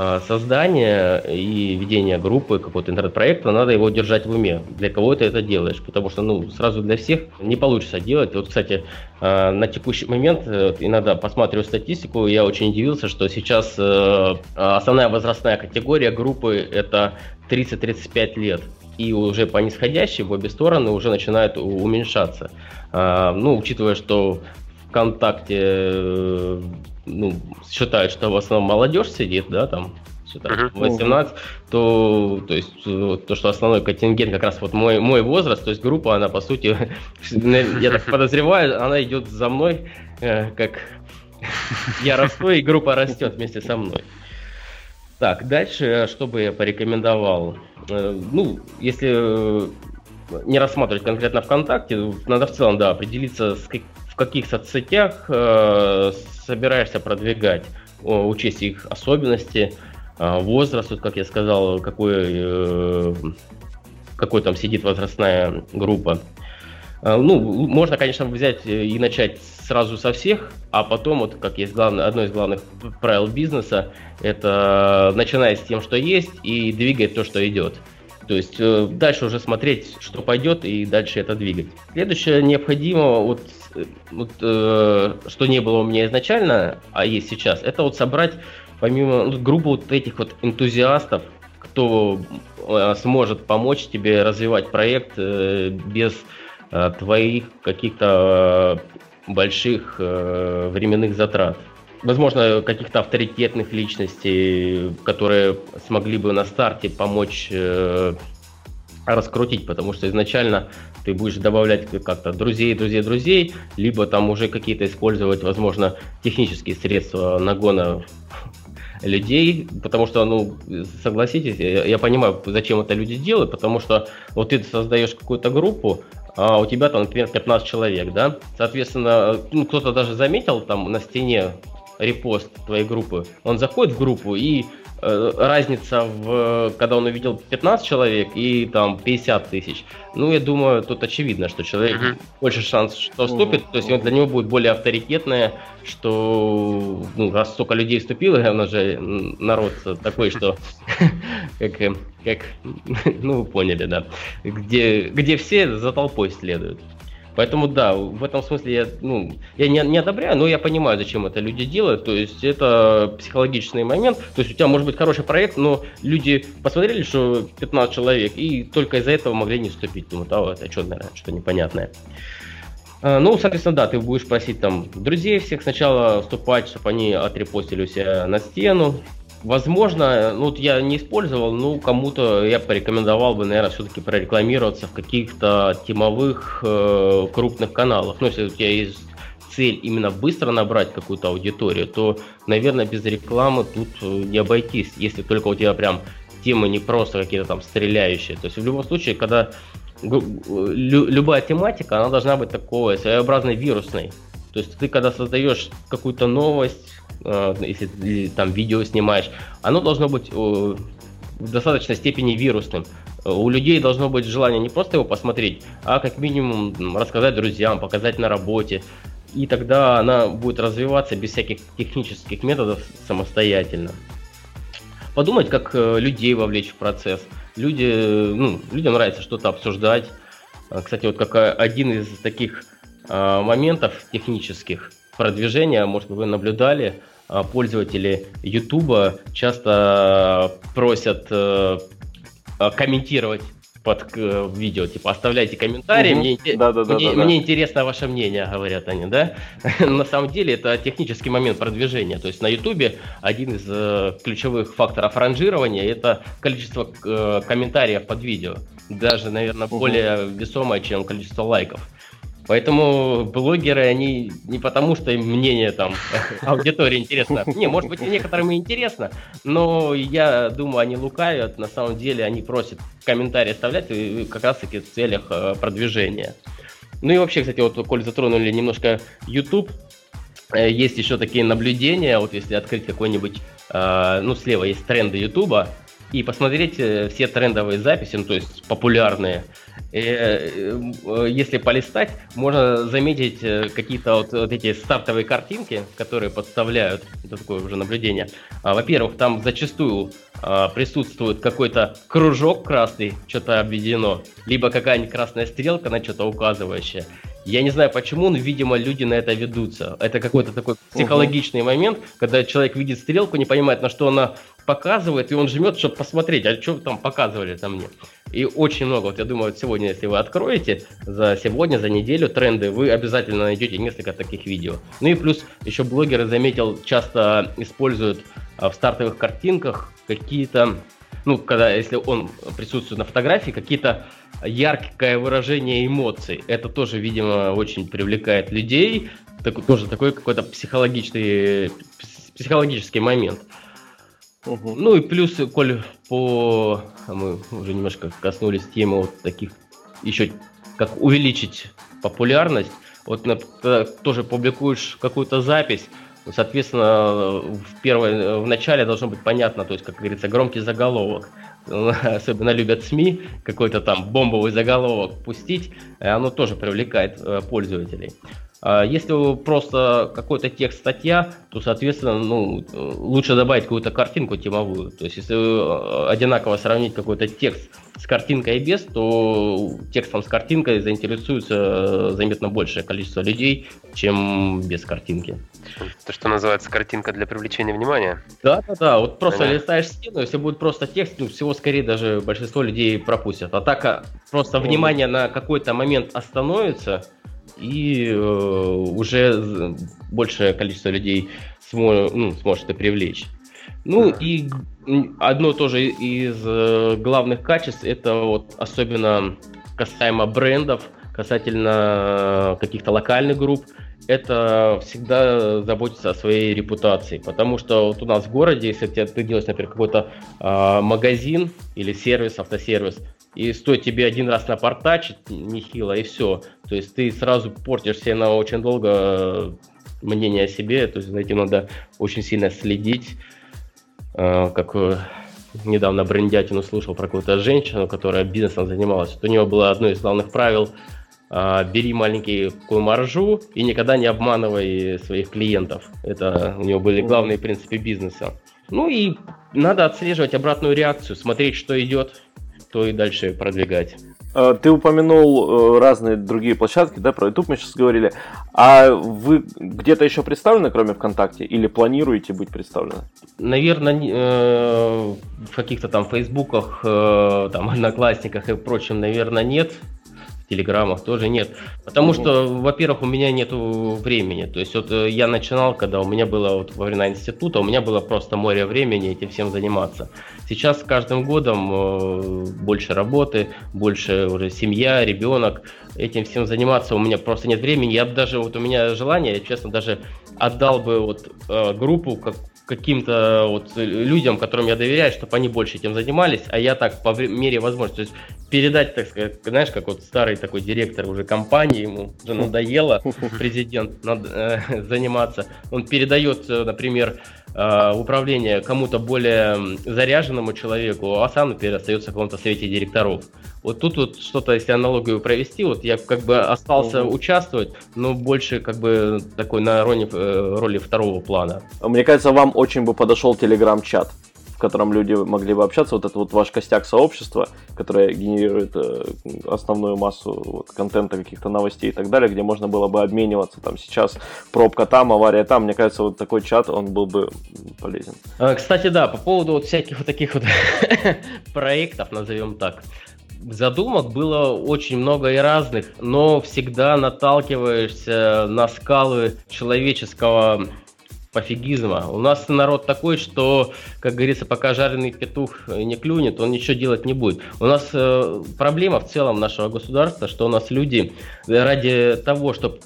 а, создания и ведения группы, какого-то интернет-проекта, надо его держать в уме. Для кого ты это делаешь? Потому что ну, сразу для всех не получится делать. Вот, кстати, а, на текущий момент, э, иногда посматриваю статистику, я очень удивился, что сейчас э, основная возрастная категория группы это 30-35 лет. И уже по нисходящей в обе стороны уже начинает уменьшаться. Ну, учитывая, что ВКонтакте э, ну, считают, что в основном молодежь сидит, да, там, считают, 18, то, то есть, э, то, что основной контингент как раз вот мой, мой возраст, то есть группа, она, по сути, я так подозреваю, она идет за мной, э, как я расту, и группа растет вместе со мной. Так, дальше, что бы я порекомендовал? Ну, если не рассматривать конкретно ВКонтакте, надо в целом, да, определиться, с, каких соцсетях э, собираешься продвигать, учесть их особенности, э, возраст, вот как я сказал, какой, э, какой там сидит возрастная группа. Э, ну, можно, конечно, взять и начать сразу со всех, а потом, вот как есть главное, одно из главных правил бизнеса, это начиная с тем, что есть, и двигать то, что идет. То есть э, дальше уже смотреть, что пойдет, и дальше это двигать. Следующее необходимо, вот, вот э, что не было у меня изначально, а есть сейчас, это вот собрать помимо ну, группу вот этих вот энтузиастов, кто э, сможет помочь тебе развивать проект э, без э, твоих каких-то э, больших э, временных затрат. Возможно, каких-то авторитетных личностей, которые смогли бы на старте помочь э, раскрутить, потому что изначально ты будешь добавлять как-то друзей, друзей, друзей, либо там уже какие-то использовать, возможно, технические средства нагона людей, потому что, ну, согласитесь, я, я понимаю, зачем это люди делают, потому что вот ты создаешь какую-то группу, а у тебя там, например, 15 человек, да, соответственно, ну, кто-то даже заметил там на стене репост твоей группы, он заходит в группу и разница в, когда он увидел 15 человек и там 50 тысяч, ну, я думаю, тут очевидно, что человек mm-hmm. больше шанс, что вступит, mm-hmm. то есть для него будет более авторитетное, что, ну, раз столько людей вступило, у нас же народ такой, что, как, как, ну, вы поняли, да, где, где все за толпой следуют. Поэтому да, в этом смысле я, ну, я не, не одобряю, но я понимаю, зачем это люди делают. То есть это психологичный момент. То есть у тебя может быть хороший проект, но люди посмотрели, что 15 человек, и только из-за этого могли не вступить. Думают, а это что, наверное, что непонятное. А, ну, соответственно, да, ты будешь просить там друзей всех сначала вступать, чтобы они отрепостили у себя на стену. Возможно, ну вот я не использовал, ну кому-то я порекомендовал бы, наверное, все-таки прорекламироваться в каких-то темовых э, крупных каналах. Ну, если у тебя есть цель именно быстро набрать какую-то аудиторию, то, наверное, без рекламы тут э, не обойтись, если только у тебя прям темы не просто какие-то там стреляющие. То есть в любом случае, когда лю- любая тематика, она должна быть такой своеобразной вирусной. То есть ты когда создаешь какую-то новость, если ты там видео снимаешь, оно должно быть в достаточной степени вирусным. У людей должно быть желание не просто его посмотреть, а как минимум рассказать друзьям, показать на работе. И тогда она будет развиваться без всяких технических методов самостоятельно. Подумать, как э, людей вовлечь в процесс. Люди, ну, людям нравится что-то обсуждать. Э, кстати, вот как один из таких моментов технических продвижения, может вы наблюдали, пользователи YouTube часто просят э, комментировать под э, видео, типа оставляйте комментарии, угу. мне, да, да, мне, да, мне интересно ваше мнение, говорят они, да? на самом деле это технический момент продвижения. То есть на YouTube один из э, ключевых факторов ранжирования это количество э, комментариев под видео. Даже, наверное, угу. более весомое, чем количество лайков. Поэтому блогеры, они не потому, что им мнение там аудитории интересно. Не, может быть, некоторым и интересно, но я думаю, они лукавят. На самом деле они просят комментарии оставлять как раз-таки в целях э, продвижения. Ну и вообще, кстати, вот, коль затронули немножко YouTube, э, есть еще такие наблюдения, вот если открыть какой-нибудь, э, ну, слева есть тренды YouTube, и посмотреть все трендовые записи, ну, то есть популярные, если полистать, можно заметить э, какие-то вот, вот эти стартовые картинки, которые подставляют, это такое уже наблюдение. А, во-первых, там зачастую а, присутствует какой-то кружок красный, что-то обведено, либо какая-нибудь красная стрелка на что-то указывающая. Я не знаю почему, но, видимо, люди на это ведутся. Это какой-то такой психологичный угу. момент, когда человек видит стрелку, не понимает, на что она показывает, и он жмет, чтобы посмотреть, а что там показывали там мне. И очень много, вот я думаю, сегодня, если вы откроете за сегодня, за неделю тренды, вы обязательно найдете несколько таких видео. Ну и плюс еще блогеры, заметил, часто используют а, в стартовых картинках какие-то, ну, когда, если он присутствует на фотографии, какие-то яркое выражение эмоций. Это тоже, видимо, очень привлекает людей. Так, тоже такой какой-то психологический, психологический момент. Угу. Ну и плюс, коль по... Мы уже немножко коснулись темы вот таких еще как увеличить популярность. Вот тоже публикуешь какую-то запись, соответственно, в первой, в начале должно быть понятно, то есть, как говорится, громкий заголовок. Особенно любят СМИ какой-то там бомбовый заголовок пустить, оно тоже привлекает э, пользователей. А если просто какой-то текст статья, то, соответственно, ну, лучше добавить какую-то картинку темовую. То есть, если э, одинаково сравнить какой-то текст с картинкой и без, то текстом с картинкой заинтересуется э, заметно большее количество людей, чем без картинки. То, что называется картинка для привлечения внимания? Да, да, да. Вот просто Понятно. листаешь стену, если будет просто текст, ну, всего скорее даже большинство людей пропустят. А так а, просто внимание на какой-то момент остановится, и э, уже большее количество людей смо, ну, сможет это привлечь. Ну и одно тоже из э, главных качеств, это вот особенно касаемо брендов, касательно каких-то локальных групп, это всегда заботиться о своей репутации. Потому что вот у нас в городе, если ты, ты делаешь, например, какой-то э, магазин или сервис, автосервис, и стоит тебе один раз напортачить нехило, и все. То есть ты сразу портишь себе на очень долго э, мнение о себе, то есть за этим надо очень сильно следить. Э, как недавно брендятину слушал про какую-то женщину, которая бизнесом занималась. Вот у нее было одно из главных правил бери маленькую маржу и никогда не обманывай своих клиентов. Это у нее были главные принципы бизнеса. Ну и надо отслеживать обратную реакцию, смотреть, что идет, то и дальше продвигать. А, ты упомянул э, разные другие площадки, да, про YouTube мы сейчас говорили. А вы где-то еще представлены, кроме ВКонтакте, или планируете быть представлены? Наверное, э, в каких-то там Фейсбуках, э, там Одноклассниках и прочем, наверное, нет телеграммах тоже нет. Потому что, во-первых, у меня нет времени. То есть вот э, я начинал, когда у меня было вот во времена института, у меня было просто море времени этим всем заниматься. Сейчас с каждым годом э, больше работы, больше уже семья, ребенок. Этим всем заниматься у меня просто нет времени. Я бы даже, вот у меня желание, я честно даже отдал бы вот э, группу как каким-то вот людям, которым я доверяю, чтобы они больше этим занимались, а я так по мере возможности, то есть передать, так сказать, знаешь, как вот старый такой директор уже компании, ему уже надоело президент надо, э, заниматься, он передает, э, например, э, управление кому-то более заряженному человеку, а сам, например, остается в каком-то совете директоров. Вот тут вот что-то, если аналогию провести, вот я как бы остался угу. участвовать, но больше как бы такой на роли, э, роли второго плана. Мне кажется, вам очень бы подошел телеграм-чат в котором люди могли бы общаться, вот это вот ваш костяк сообщества, которое генерирует э, основную массу вот, контента, каких-то новостей и так далее, где можно было бы обмениваться, там сейчас пробка там, авария там, мне кажется, вот такой чат, он был бы полезен. А, кстати, да, по поводу вот всяких вот таких вот проектов, назовем так, задумок было очень много и разных, но всегда наталкиваешься на скалы человеческого пофигизма. У нас народ такой, что, как говорится, пока жареный петух не клюнет, он ничего делать не будет. У нас э, проблема в целом нашего государства, что у нас люди ради того, чтобы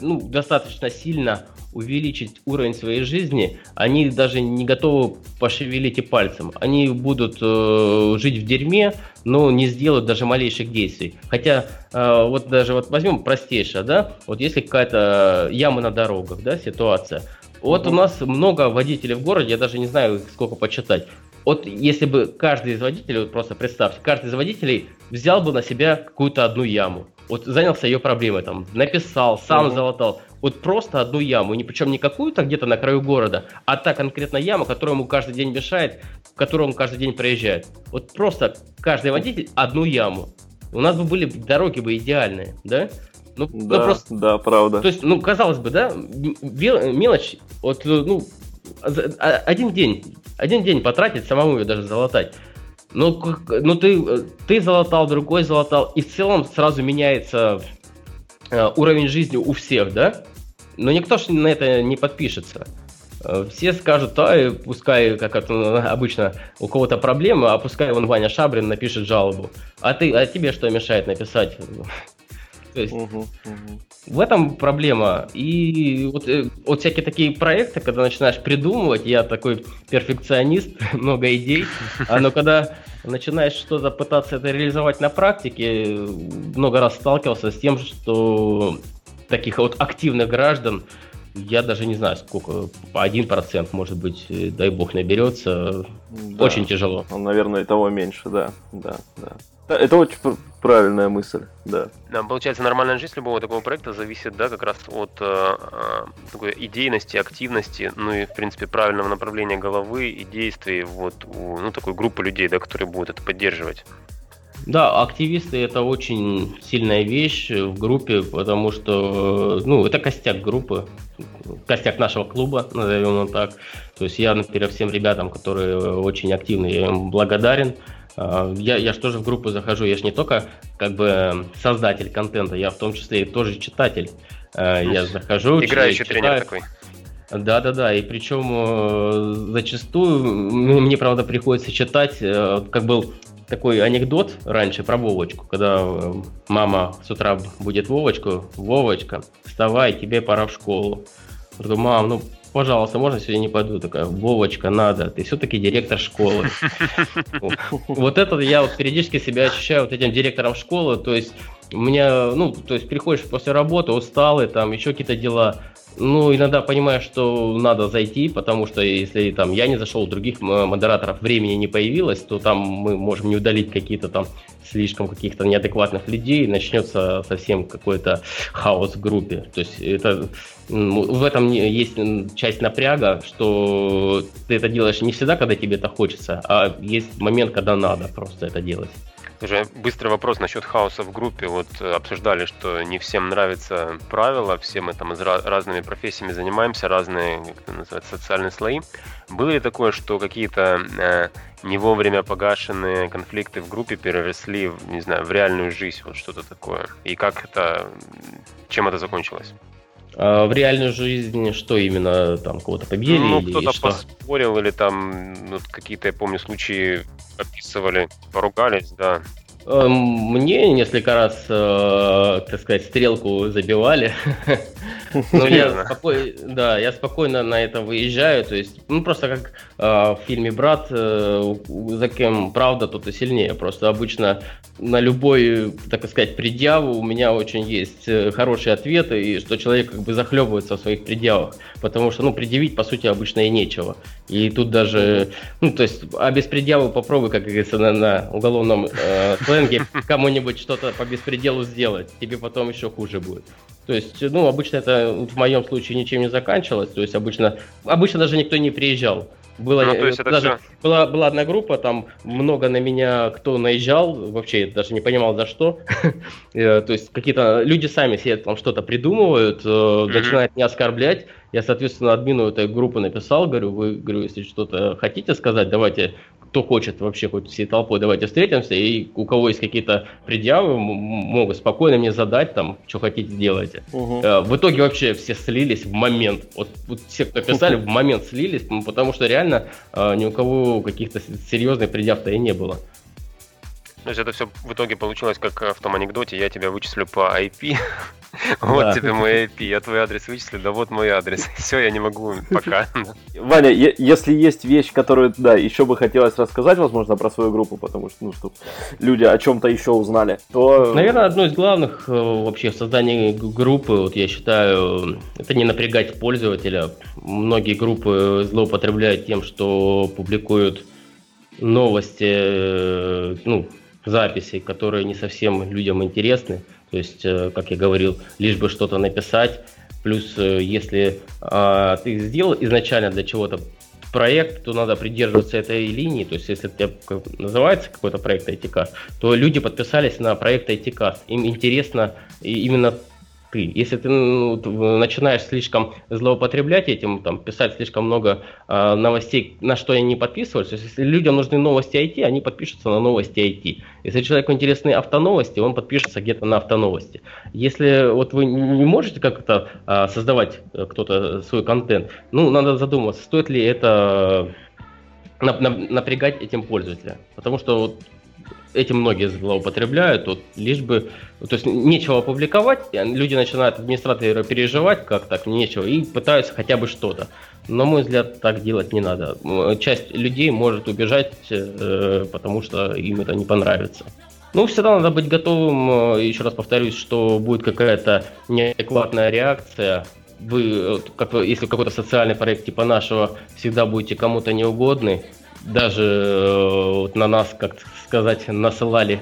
ну, достаточно сильно увеличить уровень своей жизни, они даже не готовы пошевелить и пальцем. Они будут э, жить в дерьме, но не сделают даже малейших действий. Хотя э, вот даже вот возьмем простейшее, да, вот если какая-то яма на дорогах, да, ситуация. Вот у нас много водителей в городе, я даже не знаю, сколько почитать. Вот если бы каждый из водителей, вот просто представьте, каждый из водителей взял бы на себя какую-то одну яму, вот занялся ее проблемой, там, написал, сам uh залатал, вот просто одну яму, не причем не какую-то где-то на краю города, а та конкретно яма, которая ему каждый день мешает, в которую он каждый день проезжает. Вот просто каждый водитель одну яму. У нас бы были дороги бы идеальные, да? Ну, ну да, ну просто, да, правда. То есть, ну, казалось бы, да, мелочь, вот, ну, один день, один день потратить, самому ее даже залатать. Ну, ну ты, ты залатал, другой залатал, и в целом сразу меняется э, уровень жизни у всех, да? Но никто же на это не подпишется. Э, все скажут, а, пускай, как это обычно, у кого-то проблемы, а пускай вон Ваня Шабрин напишет жалобу. А ты, а тебе что мешает написать? То есть угу, угу. в этом проблема. И вот, э, вот всякие такие проекты, когда начинаешь придумывать, я такой перфекционист, много идей, а но когда начинаешь что-то пытаться это реализовать на практике, много раз сталкивался с тем, что таких вот активных граждан, я даже не знаю, сколько, один процент, может быть, э, дай бог, наберется. Да. Очень тяжело. Он, наверное, и того меньше, да, да, да. Это очень правильная мысль, да. Да, получается, нормальная жизнь любого такого проекта зависит, да, как раз от э, э, такой идейности, активности, ну и, в принципе, правильного направления головы и действий вот у, ну, такой группы людей, да, которые будут это поддерживать. Да, активисты это очень сильная вещь в группе, потому что, ну, это костяк группы, костяк нашего клуба, назовем его так. То есть я, например, всем ребятам, которые очень активны, я им благодарен. А, я, я же тоже в группу захожу, я же не только как бы создатель контента, я в том числе и тоже читатель. А, я захожу, Играющий читаю, тренер такой. Да, да, да. И причем э, зачастую мне, правда, приходится читать, э, как был такой анекдот раньше про Вовочку, когда э, мама с утра будет Вовочку, Вовочка, вставай, тебе пора в школу. Я говорю, мам, ну пожалуйста, можно сегодня не пойду? Такая, Вовочка, надо, ты все-таки директор школы. Вот это я вот периодически себя ощущаю вот этим директором школы, то есть у меня, ну, то есть приходишь после работы усталый, там еще какие-то дела, ну, иногда понимаешь, что надо зайти, потому что если там я не зашел, других модераторов времени не появилось, то там мы можем не удалить какие-то там слишком каких-то неадекватных людей, начнется совсем какой-то хаос в группе. То есть это в этом есть часть напряга, что ты это делаешь не всегда, когда тебе это хочется, а есть момент, когда надо просто это делать. Уже быстрый вопрос насчет хаоса в группе. Вот э, обсуждали, что не всем нравятся правила, все мы там разными профессиями занимаемся, разные, как это называется, социальные слои. Было ли такое, что какие-то э, не вовремя погашенные конфликты в группе переросли, не знаю, в реальную жизнь, вот что-то такое? И как это, чем это закончилось? А в реальную жизнь что именно там кого-то побили? Ну, кто-то поспорил или там ну, какие-то, я помню, случаи описывали, поругались, да. Эм, мне несколько раз, э, так сказать, стрелку забивали. Ну, я спокойно, да, я спокойно на это выезжаю. То есть, ну, просто как э, в фильме «Брат», э, за кем правда, тот и сильнее. Просто обычно на любой, так сказать, предъяву у меня очень есть э, хорошие ответы, и что человек как бы захлебывается в своих предъявах. Потому что, ну, предъявить, по сути, обычно и нечего. И тут даже, ну, то есть, а без предъявы попробуй, как говорится, на, на уголовном э, сленге кому-нибудь что-то по беспределу сделать. Тебе потом еще хуже будет. То есть, ну, обычно это в моем случае ничем не заканчивалось. То есть, обычно, обычно даже никто не приезжал. Было, ну, то есть это даже, все... была, была одна группа, там много на меня кто наезжал, вообще я даже не понимал за что. Э, то есть какие-то люди сами себе там что-то придумывают, mm-hmm. начинают меня оскорблять. Я, соответственно, админу этой группы написал, говорю, вы, говорю, если что-то хотите сказать, давайте кто хочет вообще хоть всей толпой, давайте встретимся, и у кого есть какие-то предъявы, могут спокойно мне задать, там, что хотите, делайте. Угу. В итоге вообще все слились в момент. Вот, вот все, кто писали, в момент слились, потому что реально э, ни у кого каких-то серьезных предъяв-то и не было. То есть это все в итоге получилось как в том анекдоте, я тебя вычислю по IP, вот тебе мой IP, я твой адрес вычислю, да вот мой адрес. Все, я не могу пока. Ваня, если есть вещь, которую, да, еще бы хотелось рассказать, возможно, про свою группу, потому что, ну, чтобы люди о чем-то еще узнали, то... Наверное, одно из главных э, вообще в создании группы, вот я считаю, это не напрягать пользователя. Многие группы злоупотребляют тем, что публикуют новости, э, ну, записей, которые не совсем людям интересны. То есть, э, как я говорил, лишь бы что-то написать. Плюс, э, если а, ты сделал изначально для чего-то проект, то надо придерживаться этой линии. То есть, если это называется какой-то проект ITCast, то люди подписались на проект ITCast. Им интересно именно ты. Если ты ну, начинаешь слишком злоупотреблять этим, там, писать слишком много э, новостей, на что они не подписываются, если людям нужны новости IT, они подпишутся на новости IT. Если человеку интересны автоновости, он подпишется где-то на автоновости. Если вот вы не можете как-то э, создавать э, кто-то свой контент, ну, надо задуматься, стоит ли это напрягать этим пользователя. Потому что вот этим многие злоупотребляют, вот, лишь бы, то есть нечего опубликовать, люди начинают, администраторы переживать, как так, нечего, и пытаются хотя бы что-то. На мой взгляд, так делать не надо. Часть людей может убежать, э, потому что им это не понравится. Ну, всегда надо быть готовым, э, еще раз повторюсь, что будет какая-то неадекватная реакция, вы, как, если какой-то социальный проект типа нашего, всегда будете кому-то неугодны, даже э, вот на нас, как сказать, насылали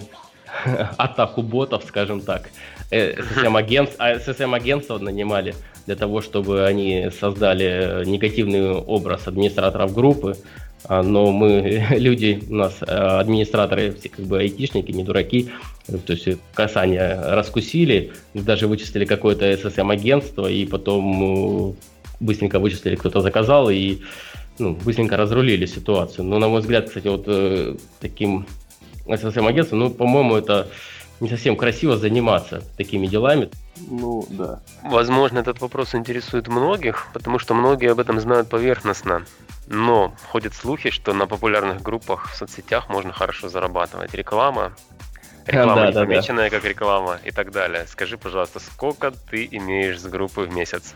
атаку ботов, скажем так. SSM-агентство, а SSM-агентство нанимали для того, чтобы они создали негативный образ администраторов группы. А, но мы, люди, у нас э, администраторы, все как бы айтишники, не дураки, то есть касание раскусили, даже вычислили какое-то SSM-агентство, и потом э, быстренько вычислили, кто-то заказал, и ну, быстренько разрулили ситуацию. Но, на мой взгляд, кстати, вот э, таким ССМ-агентством, ну, по-моему, это не совсем красиво заниматься такими делами. Ну, да. Возможно, этот вопрос интересует многих, потому что многие об этом знают поверхностно. Но ходят слухи, что на популярных группах в соцсетях можно хорошо зарабатывать. Реклама, реклама да, не да, помеченная да. как реклама и так далее. Скажи, пожалуйста, сколько ты имеешь с группы в месяц?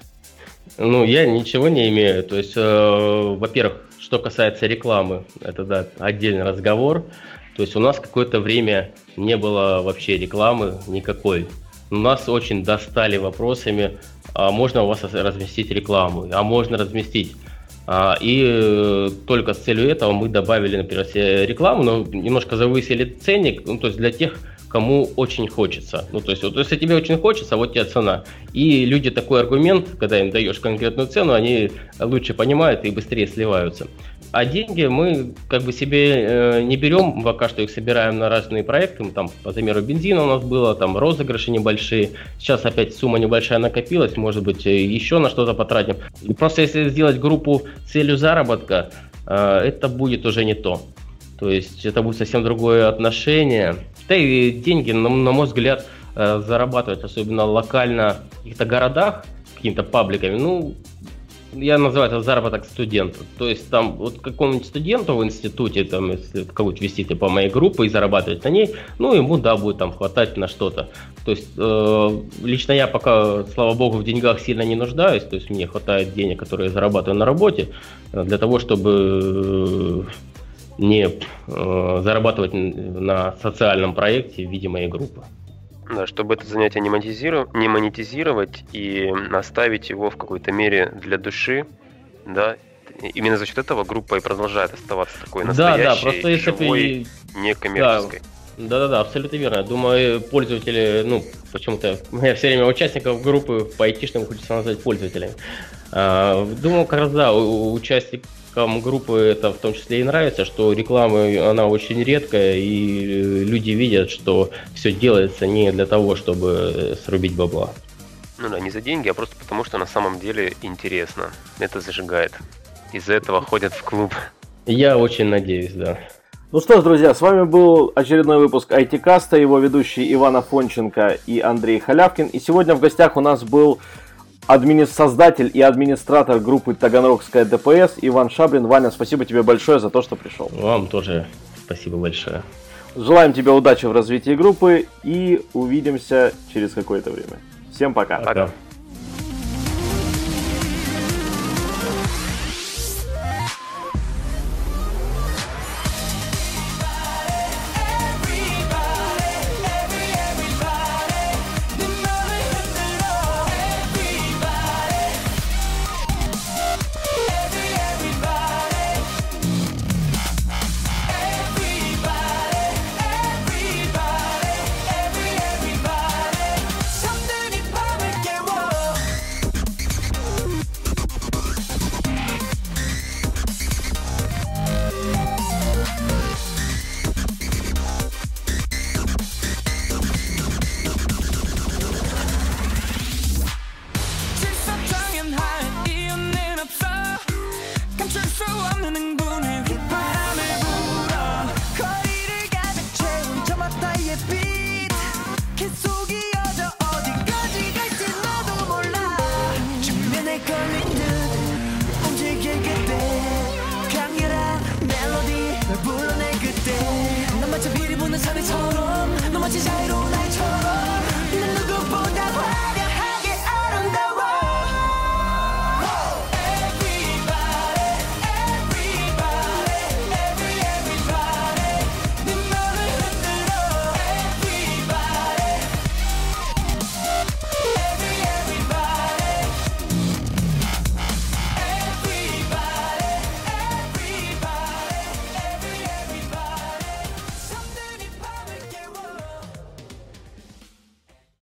Ну, я ничего не имею. То есть, э, во-первых, что касается рекламы, это да, отдельный разговор. То есть у нас какое-то время не было вообще рекламы никакой. Нас очень достали вопросами, а можно у вас разместить рекламу, а можно разместить. А, и э, только с целью этого мы добавили, например, рекламу, но немножко завысили ценник, ну, то есть для тех, кому очень хочется. Ну, то есть, вот если тебе очень хочется, вот тебе цена. И люди такой аргумент, когда им даешь конкретную цену, они лучше понимают и быстрее сливаются. А деньги мы как бы себе э, не берем, пока что их собираем на разные проекты. Там, по примеру, бензина у нас было, там розыгрыши небольшие. Сейчас опять сумма небольшая накопилась, может быть, э, еще на что-то потратим. И просто если сделать группу целью заработка, э, это будет уже не то. То есть это будет совсем другое отношение. Да и деньги, на, на мой взгляд, э, зарабатывать, особенно локально в каких-то городах, какими-то пабликами, ну, я называю это заработок студента. То есть там вот какому-нибудь студенту в институте, там, если кого-нибудь вести типа моей группы и зарабатывать на ней, ну, ему, да, будет там хватать на что-то. То есть э, лично я пока, слава богу, в деньгах сильно не нуждаюсь, то есть мне хватает денег, которые я зарабатываю на работе, э, для того, чтобы не э, зарабатывать на социальном проекте в виде моей группы. Да, чтобы это занятие не, монетизировать, не монетизировать и оставить его в какой-то мере для души, да, именно за счет этого группа и продолжает оставаться такой настоящей, да, да, просто если живой, бы... некоммерческой. Да, да, да, абсолютно верно. Думаю, пользователи, ну, почему-то я все время участников группы по айтишным хочется назвать пользователями. А, думаю, как раз да, участник группы это в том числе и нравится, что реклама, она очень редкая, и люди видят, что все делается не для того, чтобы срубить бабла. Ну да, не за деньги, а просто потому, что на самом деле интересно. Это зажигает. Из-за этого ходят в клуб. Я очень надеюсь, да. Ну что ж, друзья, с вами был очередной выпуск IT-каста, его ведущий Иван Афонченко и Андрей Халявкин. И сегодня в гостях у нас был админи... создатель и администратор группы Таганрогская ДПС Иван Шаблин. Ваня, спасибо тебе большое за то, что пришел. Вам тоже спасибо большое. Желаем тебе удачи в развитии группы и увидимся через какое-то время. Всем пока. Пока.